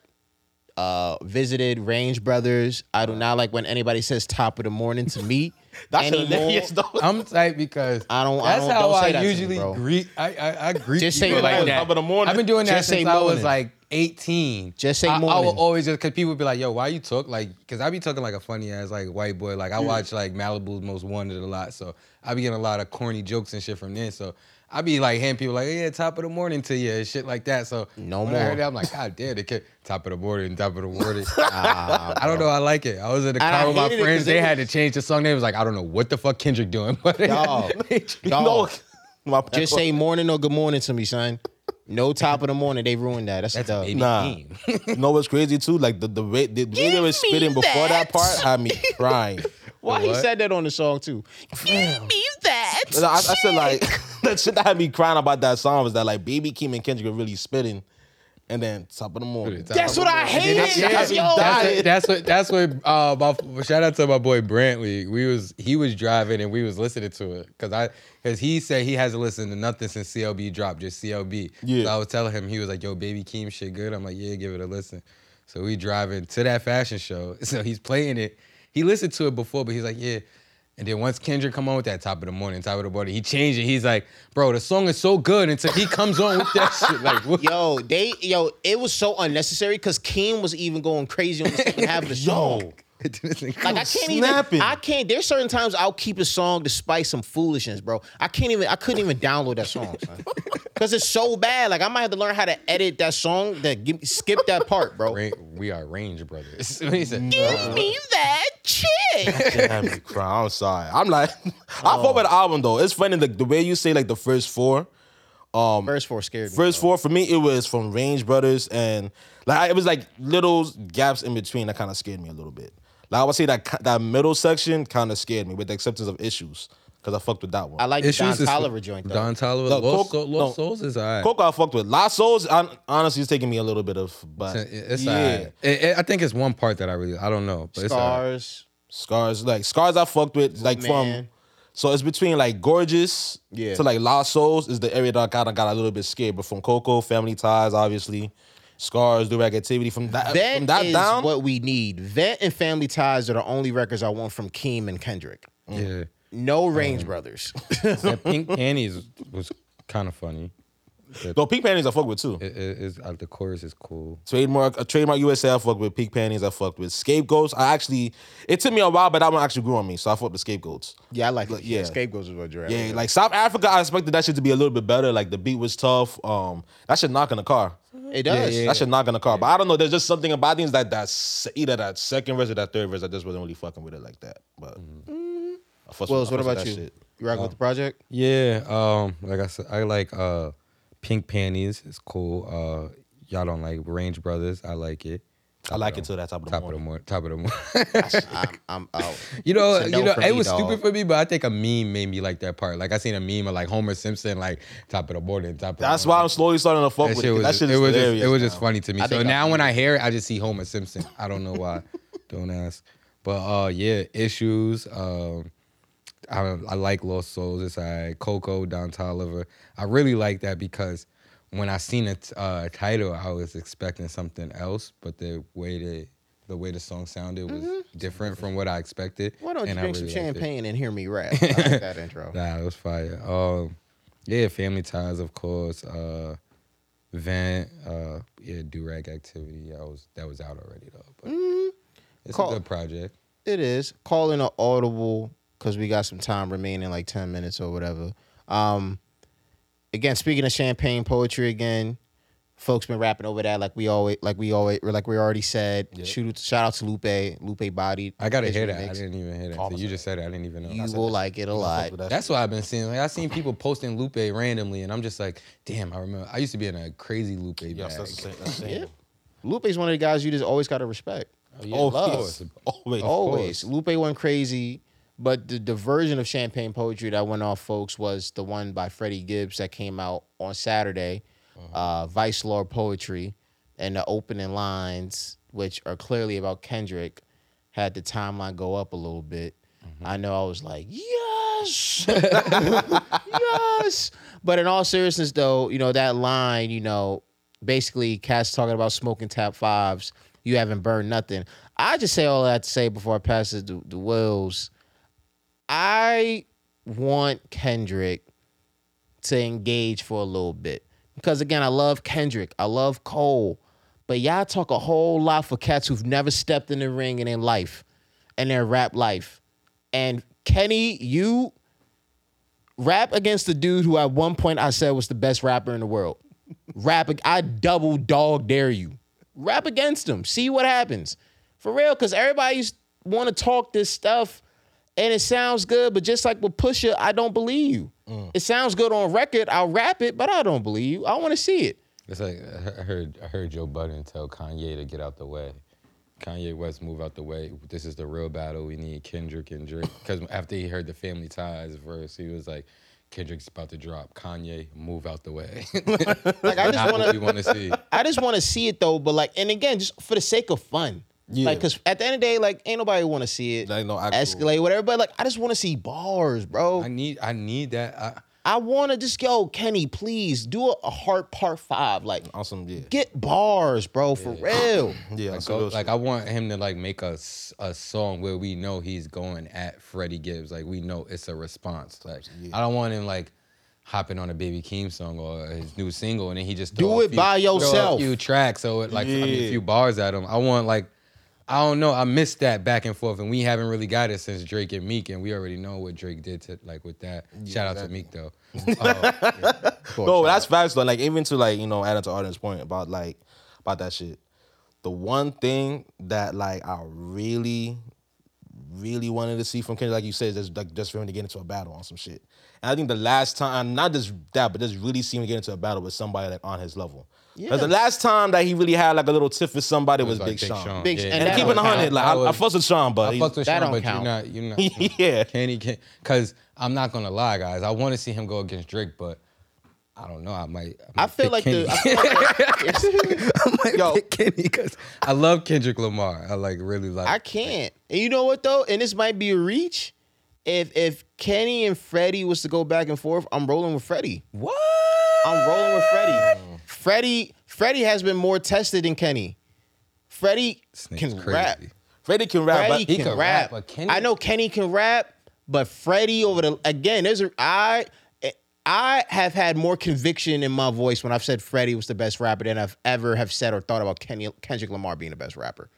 uh visited Range Brothers. I do not like when anybody says top of the morning to me. That's anymore. hilarious though. I'm tight because I don't- I That's don't- how don't say I that to me, usually greet. I I, I greet Just say people like that. Top of the morning. I've been doing that Just since I was like 18. Just say I, I will always just because people would be like, "Yo, why you talk like?" Because I be talking like a funny ass like white boy. Like I watch like Malibu's Most Wanted a lot, so I be getting a lot of corny jokes and shit from there. So. I be like hitting people like, yeah, top of the morning to you and shit like that. So No when I more. heard that, I'm like, God damn, the kid, top of the morning, top of the morning. Ah, I don't know, I like it. I was in the car with my hated it 'cause friends. it They was- had to change the song name. It was like, I don't know what the fuck Kendrick doing, but Dog. no, Dog. my bad. Just say morning or good morning to me, son. No top of the morning. They ruined that. That's, That's a dub. baby Nah. Keem. you know what's crazy too? Like the the way, the way they were spitting before that. part had me crying. Why he What? said that on the song too? Give me that. I, I said like that shit that had me crying about that song was that like Baby Keem and Kendrick are really spitting, and then top of the morning. That's what I hated. Yeah, yo. that's- That's what that's what uh my, shout out to my boy Brantley. We was he was driving and we was listening to it because I because he said he hasn't listened to nothing since CLB dropped, just CLB. Yeah. So I was telling him he was like, "Yo, Baby Keem shit good." I'm like, "Yeah, give it a listen." So we driving to that fashion show. So he's playing it. He listened to it before, but he's like, "Yeah." And then once Kendrick come on with that top of the morning, top of the morning, he changed it. He's like, "Bro, the song is so good." Until he comes on with that shit, like, what? Yo, they yo, it was so unnecessary because Keem was even going crazy on the second half of the song. Like I can't snapping. even. I can't. There's certain times I'll keep a song despite some foolishness, bro. I can't even. I couldn't even download that song, son, because it's so bad. Like I might have to learn how to edit that song. That give, skip that part, bro. Ra- we are Range Brothers. he said, Give me that chick. Shit had me crying. I'm sorry. I'm like, I fuck with the album though. It's funny the, the way you say like the first four. Um, First four scared me. First four for me, it was from Range Brothers, and like it was like little gaps in between that kind of scared me a little bit. Like I would say that that middle section kind of scared me with the acceptance of issues because I fucked with that one. I like the Don Issues is- Toliver joint though. Don Toliver, No, Lost, Coke- Soul, Lost no. Souls is alright. Coco I fucked with. Lost Souls, hon- honestly, it's taking me a little bit of, but It's yeah. alright. It- it- I think it's one part that I really I don't know, but it's alright. Stars. Scars, like scars, I fucked with, like Man. from. So it's between like gorgeous Yeah. to like Lost Souls is the area that I kind of got a little bit scared. But from Coco, Family Ties, obviously, Scars, Do Rag Activity, from that Vent from that is down. what we need. Vent and Family Ties are the only records I want from Keem and Kendrick. Yeah. No Range Brothers. That Pink Panties was kind of funny. Though Pink Panties I fuck with too. It, it, it's, uh, the chorus is cool. Trademark, a trademark USA I fucked with. Pink Panties I fucked with. Scapegoats I actually, it took me a while, but that one actually grew on me, so I fucked with Scapegoats. yeah, I like it. Yeah, yeah. Scapegoats is what you're at. Yeah, like South Africa, I expected that shit to be a little bit better. Like the beat was tough. Um, that should knock in the car. It does. That should knock in the car. But I don't know. There's just something about things that that either that second verse or that third verse. I just wasn't really fucking with it like that. But I fuss with- Wells, what about that you? shit. You rocking with the project? Yeah, um, like I said, I like uh, Pink Panties. It's cool. Uh, y'all don't like Range Brothers. I like it. I like it till that top of the Top of the morning. morning. Top of the morning. I'm, I'm out. You know, no you know, it me, was dog. stupid for me, but I think a meme made me like that part. Like I seen a meme of like Homer Simpson, like top of the morning, top. Of That's the why. I'm slowly starting to fuck That with shit it. 'cause was, That just, shit it is was just, it was just now. funny to me. I So think I- now when I hear it, I just see Homer Simpson. I don't know why. don't ask. But uh, yeah, issues. Um, I I like Lost Souls. It's like Coco, Don Toliver. I really like that because when I seen the t- uh, title, I was expecting something else, but the way the the way the song sounded was different from what I expected. Mm-hmm. Why don't you drink some really it. champagne and hear me rap? I like that intro. Nah, it was fire. Um, yeah, Family Ties, of course. Uh, Vent, uh, yeah, Do Rag Activity. I was that was out already though. But it's Call- a good project. It is. Calling an audible because we got some time remaining, like 10 minutes or whatever. Um, again, speaking of champagne poetry again, folks been rapping over that like we always like we always like we already said. Shoot shout out to Lupe, Lupe Body. I gotta his hear that. I didn't even hear that. So you just said it. I didn't even know. You will like it a lot. with That's what I've been seeing. Like I seen people posting Lupe randomly, and I'm just like, damn. I remember I used to be in a crazy Lupe bag. Yes, that's the same. That's the same. Lupe's one of the guys you just always gotta respect. Oh, yeah, Oh, of love. course. Always. Always. Lupe went crazy. But the, the version of champagne poetry that went off, folks, was the one by Freddie Gibbs that came out on Saturday, uh, Vice Lord Poetry. And the opening lines, which are clearly about Kendrick, had the timeline go up a little bit. I know I was like, yes, yes. But in all seriousness, though, you know, that line, you know, basically Cass talking about smoking tap fives, you haven't burned nothing. I just say all that to say before I pass it to the Wills. I want Kendrick to engage for a little bit. Because again, I love Kendrick. I love Cole. But y'all talk a whole lot for cats who've never stepped in the ring in their life, in their rap life. And Kenny, you rap against the dude who at one point I said was the best rapper in the world. rap, I double dog dare you. Rap against him. See what happens. For real, because everybody's want to talk this stuff and it sounds good, but just like with Pusha, I don't believe you. Mm. It sounds good on record. I'll rap it, but I don't believe you. I want to see it. It's like I heard I heard Joe Budden tell Kanye to get out the way. Kanye West move out the way. This is the real battle. We need Kendrick and Drake. Because after he heard the Family Ties verse, he was like, Kendrick's about to drop. Kanye, move out the way. Like I just want to, want to see. I just want to see it though. But like, and again, just for the sake of fun. Yeah. Like, cause at the end of the day, like, ain't nobody want to see it Like, no actual- escalate, whatever. But like, I just want to see bars, bro. I need I need that. I, I want to just go, Kenny, please do a, a heart part five. Like, Awesome, yeah. get bars, bro, for real. Yeah, like, so go, like I want him to like make a, s- a song where we know he's going at Freddie Gibbs. Like we know it's a response. Like I don't want him like hopping on a Baby Keem song or his new single and then he just Do throw a it few- by throw yourself. A few tracks, so it like I mean, a few bars at him. I want like I don't know. I missed that back and forth, and we haven't really got it since Drake and Meek, and we already know what Drake did to like with that. Shout out to Meek though. Uh, No, that's facts though. Like even to like you know adding to Arden's point about like about that shit. The one thing that like I really, really wanted to see from Kendrick, like you said, is just like just for him to get into a battle on some shit. And I think the last time, not just that, but just really see him get into a battle with somebody like on his level. Because the last time that he really had like a little tiff with somebody was, like Big, Sean. Big- Yeah. and And keeping don't a hundred, count. like That I, I was- with Sean, but I he- fucked with that Sean, don't but count. you're not. You're not. yeah. Kenny can because I'm not gonna lie, guys. I want to see him go against Drake, but I don't know. I might. I, I feel pick like Kenny. the. I feel like- I might Yo. pick Kenny because I love Kendrick Lamar. I like really like. I can't. And you know what though? And this might be a reach. If if Kenny and Freddie was to go back and forth, I'm rolling with Freddie. What? I'm rolling with Freddie. Freddie Freddie has been more tested than Kenny. Freddie can crazy. rap. Freddie can rap, Freddie but can, can rap. rap, but Kenny- I know Kenny can rap, but Freddie over the again, there's a I I have had more conviction in my voice when I've said Freddie was the best rapper than I've ever have said or thought about Kenny, Kendrick Lamar being the best rapper.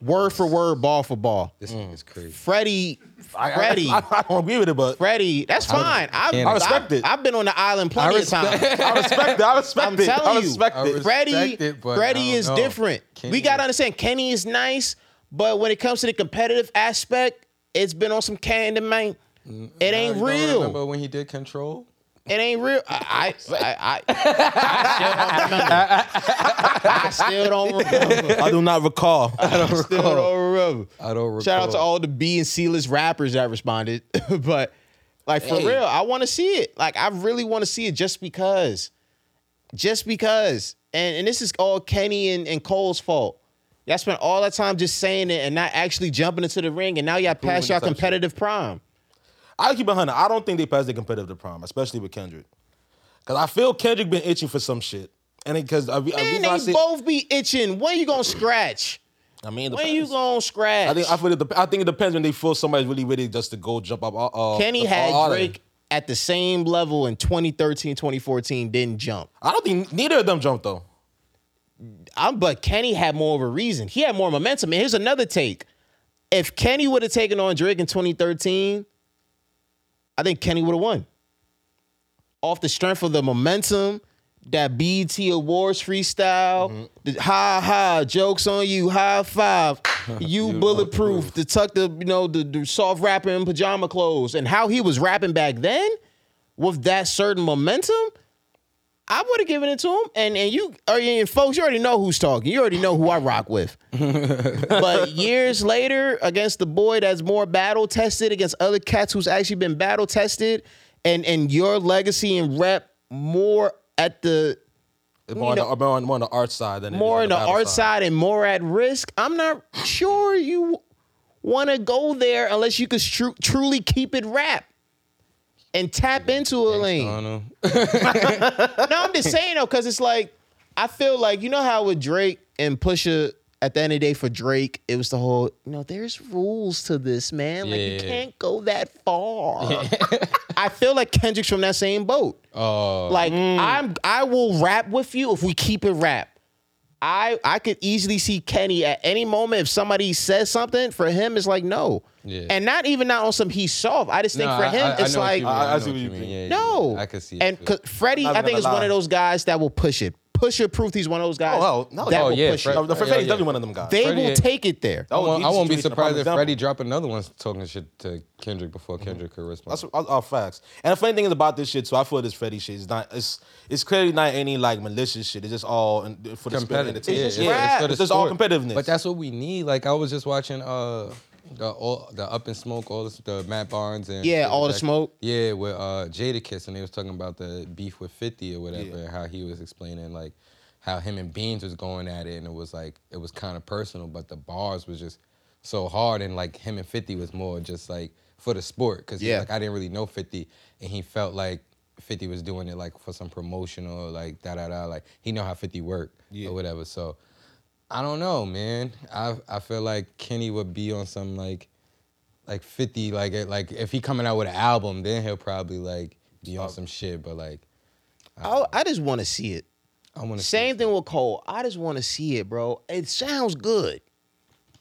Word for word, ball for ball. This is crazy. Freddie, I, Freddie, I, I don't agree with it, but Freddie. That's fine. I've, I respect I've, it. I've been on the island plenty of times. I respect it. I respect I'm it. I telling you, respect I it. respect Freddie, it, but Freddie is know. different. Kenny we gotta understand Kenny is nice, but when it comes to the competitive aspect, it's been on some candy man. It ain't You don't real. Remember when he did Control? It ain't real. I I, I, I, still don't remember. I still don't remember. I do not recall. I don't Still don't I don't recall. Shout out to all the B and C list rappers that responded. but like for Hey. real, I want to see it. Like I really want to see it just because. Just because. And and this is all Kenny and, and Cole's fault. Y'all spent all that time just saying it and not actually jumping into the ring, and now y'all the y'all competitive prime. I keep it hundred. I don't think they passed the competitive prime, especially with Kendrick. Cause I feel Kendrick been itching for some shit, and because I, I, Man, reason they I, say, both be itching. When you gonna scratch? I mean, When you gonna scratch? I think I feel it. dep- I think it depends when they feel somebody's really ready just to go jump up. Uh, uh, Kenny uh, had that. Drake at the same level in 2013, 2014, didn't jump. I don't think neither of them jumped though. I'm, but Kenny had more of a reason. He had more momentum. And here's another take. If Kenny would have taken on Drake in 2013, I think Kenny would have won. Off the strength of the momentum, that BT Awards freestyle, mhm. the ha ha, jokes on you, high five, you bulletproof, the tuck the, you know, the, the soft rapper in pajama clothes, and how he was rapping back then with that certain momentum. I would have given it to him. And and you or and folks, you already know who's talking. You already know who I rock with. but years later, against the boy that's more battle tested, against other cats who's actually been battle tested, and and your legacy and rep more at the More, on know- the, more, on, more on the art side than more on in the art side and more at risk. I'm not sure you want to go there unless you could tru- truly keep it rap and tap into a lane. I don't know. No, I'm just saying though, because it's like I feel like you know how with Drake and Pusha. At the end of the day, for Drake, it was the whole, you know, there's rules to this, man. Like, you Yeah. can't go that far. I feel like Kendrick's from that same boat. Oh, Like, mm. I'm, I will rap with you if we keep it rap. I, I could easily see Kenny at any moment if somebody says something. For him, it's like no, Yeah. and not even not on some he's soft. I just think No, for him, I- I it's know like. I- I see what you mean. mean. Yeah, yeah, no. I can see it. And too. 'cause Freddie, Not I think gonna is one lie. of those guys that will push it, Pusha Proof, he's one of those guys. Oh, no, that no, will yeah, push Fred- it. No, the Yeah, Freddie's yeah. definitely one of them guys. They Freddie- will take it there. I won't, I won't be surprised if Freddie example. drop another one talking shit to Kendrick before Kendrick could respond. That's all, all facts. And the funny thing is about this shit so I feel this Freddie shit is not. It's it's clearly not any like malicious shit. It's just all in, for the spirit of competitive. entertainment. It's yeah, just yeah, rap. for It's just all sport. competitiveness. But that's what we need. Like I was just watching uh the all the up and smoke, all this, the Matt Barnes and Yeah, All the Smoke. Yeah, with uh Jadakiss, and they was talking about the beef with Fifty or whatever, and how he was explaining like how him and Beans was going at it, and it was like it was kind of personal, but the bars was just so hard, and like him and Fifty was more just like for the sport, because Yeah. like I didn't really know Fifty, and he felt like. 50 was doing it like for some promotional like da da da like he know how 50 worked Yeah. or whatever so I don't know, man. I I feel like Kenny would be on some like like 50 like eh, like if he coming out with an album, then he'll probably like be on some shit, but like I, I just want to see it. I want to Same thing with Cole. I just want to see it, bro. It sounds good,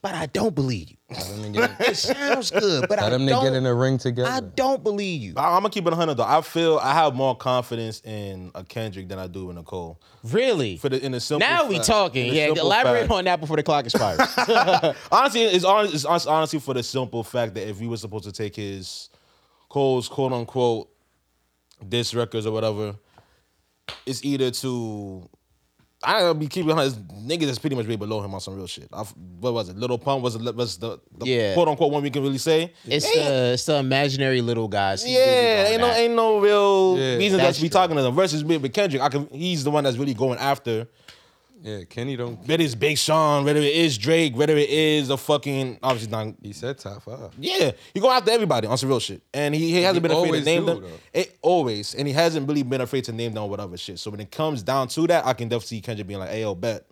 but I don't believe you. It sounds good, but I Let them don't. get in the ring together. I don't believe you. I, am gonna keep it 100 though. I feel I have more confidence in a Kendrick than I do in a Cole. Really? For the in the simple. now we fact- talking. the Yeah, simple elaborate fact- on that before the clock expires. Honestly, it's, honest, it's honest- honestly for the simple fact that if we were supposed to take his Cole's quote unquote diss records or whatever, it's either to I gotta be keeping honest. Niggas is pretty much way below him on some real shit. I, what was it? Little Pump was it, was the, the Yeah. quote unquote one we can really say. it's Ain't- the it's the imaginary little guys. He yeah, going ain't no at. ain't no real Yeah. reason That's to be talking to them. Versus with, with Kendrick, I can he's the one that's really going after yeah, Kenny don't whether it's Big Sean, whether it is Drake, whether it is a fucking obviously not he said top five. Yeah, he go after everybody on some real shit, and he, he hasn't He been afraid to always name do, them. though. It, always, and he hasn't really been afraid to name them whatever shit. So when it comes down to that, I can definitely see Kendrick being like, "Hey, yo, bet,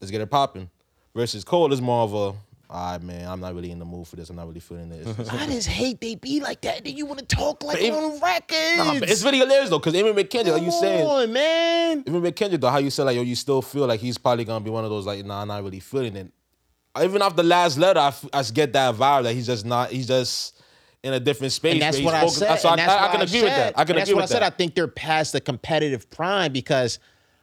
let's get it popping." Versus Cole is more of a, "All right, man, I'm not really in the mood for this. I'm not really feeling this." I just hate they be like that. Then you want to talk like even- on records. Nah, it's really hilarious though, because even with Kendrick, like you saying, on, man. even with Kendrick though, how you said like, yo, you still feel like he's probably gonna be one of those like, nah, I'm not really feeling it. Even off the last letter, I, f- I get that vibe that he's just not, he's just in a different space. And that's what I said. So I, that's I, I can agree with said- that. I can and that's what I said. that. I think they're past the competitive prime because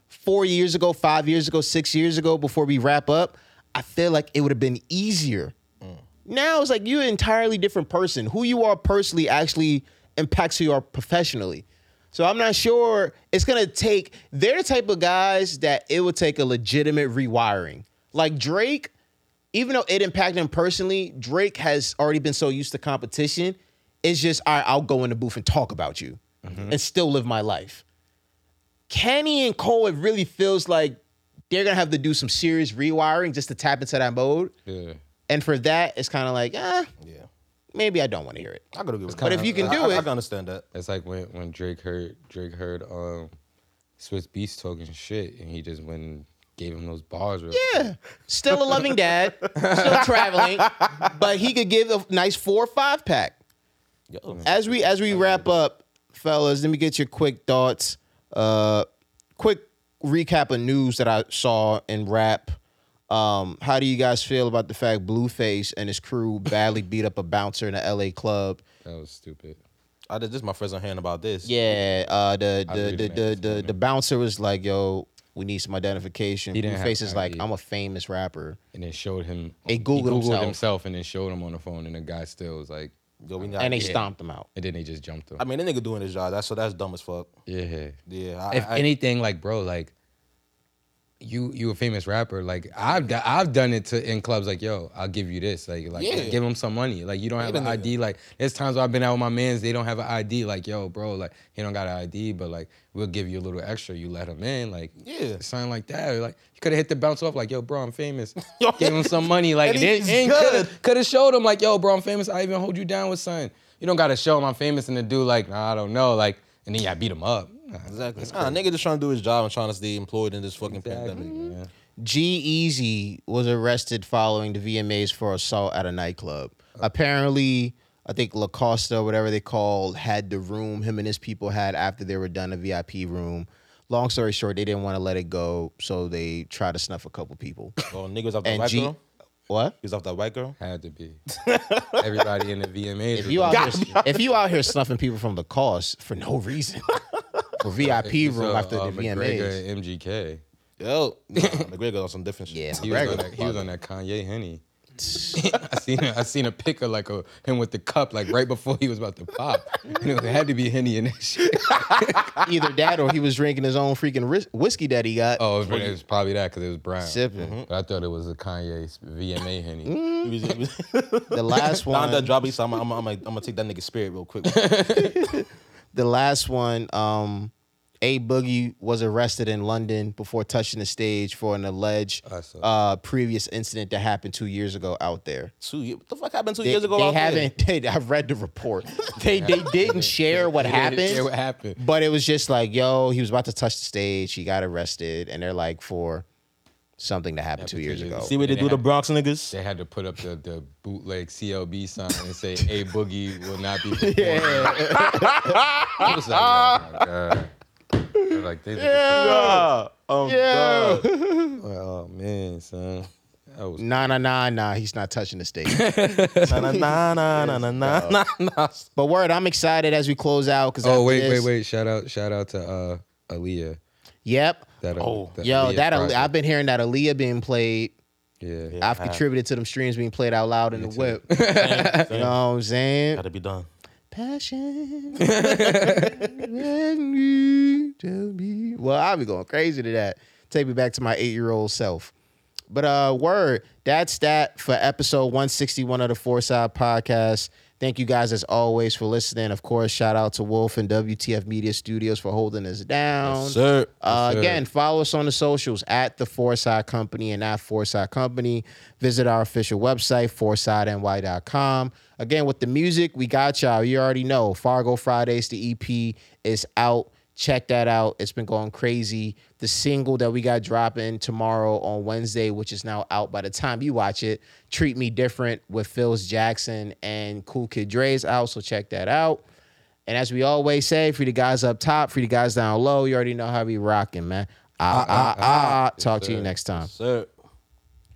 four years ago, five years ago, six years ago, before we wrap up, I feel like it would have been easier. Mm. Now it's like you're an entirely different person. Who you are personally actually impacts who you are professionally. So I'm not sure it's gonna take. They're the type of guys that it would take a legitimate rewiring. Like Drake, even though it impacted him personally, Drake has already been so used to competition. It's just, all right, I'll go in the booth and talk about you and still live my life. Kenny and Cole, it really feels like they're gonna have to do some serious rewiring just to tap into that mode. Yeah. And for that, it's kind of like, ah, Yeah, maybe I don't want to hear it. I could agree with But if you can I- do I, I, it- can understand that. It's like when when Drake heard Drake heard um Swizz Beatz talking shit and he just went and gave him those bars real Yeah, still a loving dad, still traveling, but he could give a nice four or five pack. Yo, as we as we wrap up, fellas, let me get your quick thoughts. Uh, quick recap of news that I saw in rap. Um, how do you guys feel about the fact Blueface and his crew badly beat up a bouncer in a LA club? That was stupid. I did this is my first on hand about this. Yeah, uh, the I the the the, the, the bouncer was like, "Yo, we need some identification." He didn't have Blueface is like. "I'm a famous rapper." And then showed him He Googled himself. and then showed him on the phone and the guy still was like Yo, we not, and they yeah. stomped him out. and then they just jumped him. I mean, that nigga doing his job. That's so that's dumb as fuck. yeah. Yeah. I, if I, anything, like bro, like you you a famous rapper, like I've I've done it to in clubs, like yo, I'll give you this, like like Yeah. give them some money, like you don't have an. ID, like there's times where I've been out with my mans, they don't have an ID, like yo, bro, like he don't got an ID, but like we'll give you a little extra, you let him in, like Yeah. something like that, or, like you could have hit the bounce off, like yo, bro, I'm famous, give him some money, like and and, he's and good. could have showed him, like yo, bro, I'm famous, I even hold you down with something. You don't gotta show him I'm famous and the dude like, nah, I don't know, like, and then yeah, beat him up. Nah, exactly. Nah, nigga just trying to do his job and trying to stay employed in this fucking Exactly, pandemic. Mm-hmm. man. G Easy was arrested following the VMAs for assault at a nightclub. Apparently, I think LaCosta, whatever they called, had the room him and his people had after they were done a VIP room. Long story short, they didn't want to let it go, so they tried to snuff a couple people. Oh, niggas off that And white G, girl. what? He's off that white girl. Had to be. Everybody in the VMAs. If was you like, out here, if you out here snuffing people from the cost for no reason, or VIP You room saw, after uh, the McGregor VMAs. and MGK. Yo, nah, McGregor on some different shit. Yeah, He was, on that, he was on that Kanye Henny. I seen I seen a pic of like a him with the cup like right before he was about to pop. And it had to be Henny in that shit. Either that or he was drinking his own freaking whiskey that he got. Oh, it was, it was probably that because it was brown. Sipping. But I thought it was a Kanye VMA Henny. Mm. He was- he was- The last Now one. that drop, he said, I'm, I'm, I'm, I'm gonna take that nigga spirit real quick. The last one, um, A Boogie was arrested in London before touching the stage for an alleged I saw. uh, previous incident that happened two years ago out there. two years. What the fuck happened two They, years ago? they out there? haven't. They, I've read the report. They they didn't share what They didn't happened. share what happened. But it was just like, yo, he was about to touch the stage. He got arrested, and they're like for something that happened two two years years. ago. See what they They do to had- Bronx niggas? They had to put up the, the bootleg CLB sign and say A Boogie will not be performing. I was like, oh my god. They're like they Yeah. Um, Yeah. Oh man, son. That Nah, nah, nah, nah. He's not touching the stage. Nah, nah, nah, nah, nah, nah, nah, nah. but word, I'm excited as we close out because. Oh wait, wait, wait! Shout out, shout out to uh, Aaliyah. Yep. That Oh. that Yo, Aaliyah that project. I've been hearing that Aaliyah being played. yeah. I've contributed to them streams being played out loud in the whip. you know what I'm saying? Gotta be done. Passion. Tell me. Well, I'll be going crazy to that. Take me back to my eight year old self. But uh word, that's that for episode 161 of the Four Side Podcast. Thank you guys as always for listening. Of course, shout out to Wolf and WTF Media Studios for holding us down. Sir. Uh, Yes, sir. again, follow us on the socials at the Four Side Company and at Four Side Company. Visit our official website, foursideny.com. Again, with the music, we got y'all. You already know. Fargo Fridays, the EP is out. Check that out. It's been going crazy. The single that we got dropping tomorrow on Wednesday, which is now out by the time you watch it, Treat Me Different with Phils Jackson and Cool Kid Dre's out. So check that out. And as we always say, for the guys up top, for the guys down low, you already know how we rocking, man. Ah, ah, ah. Talk to you next time. Sir.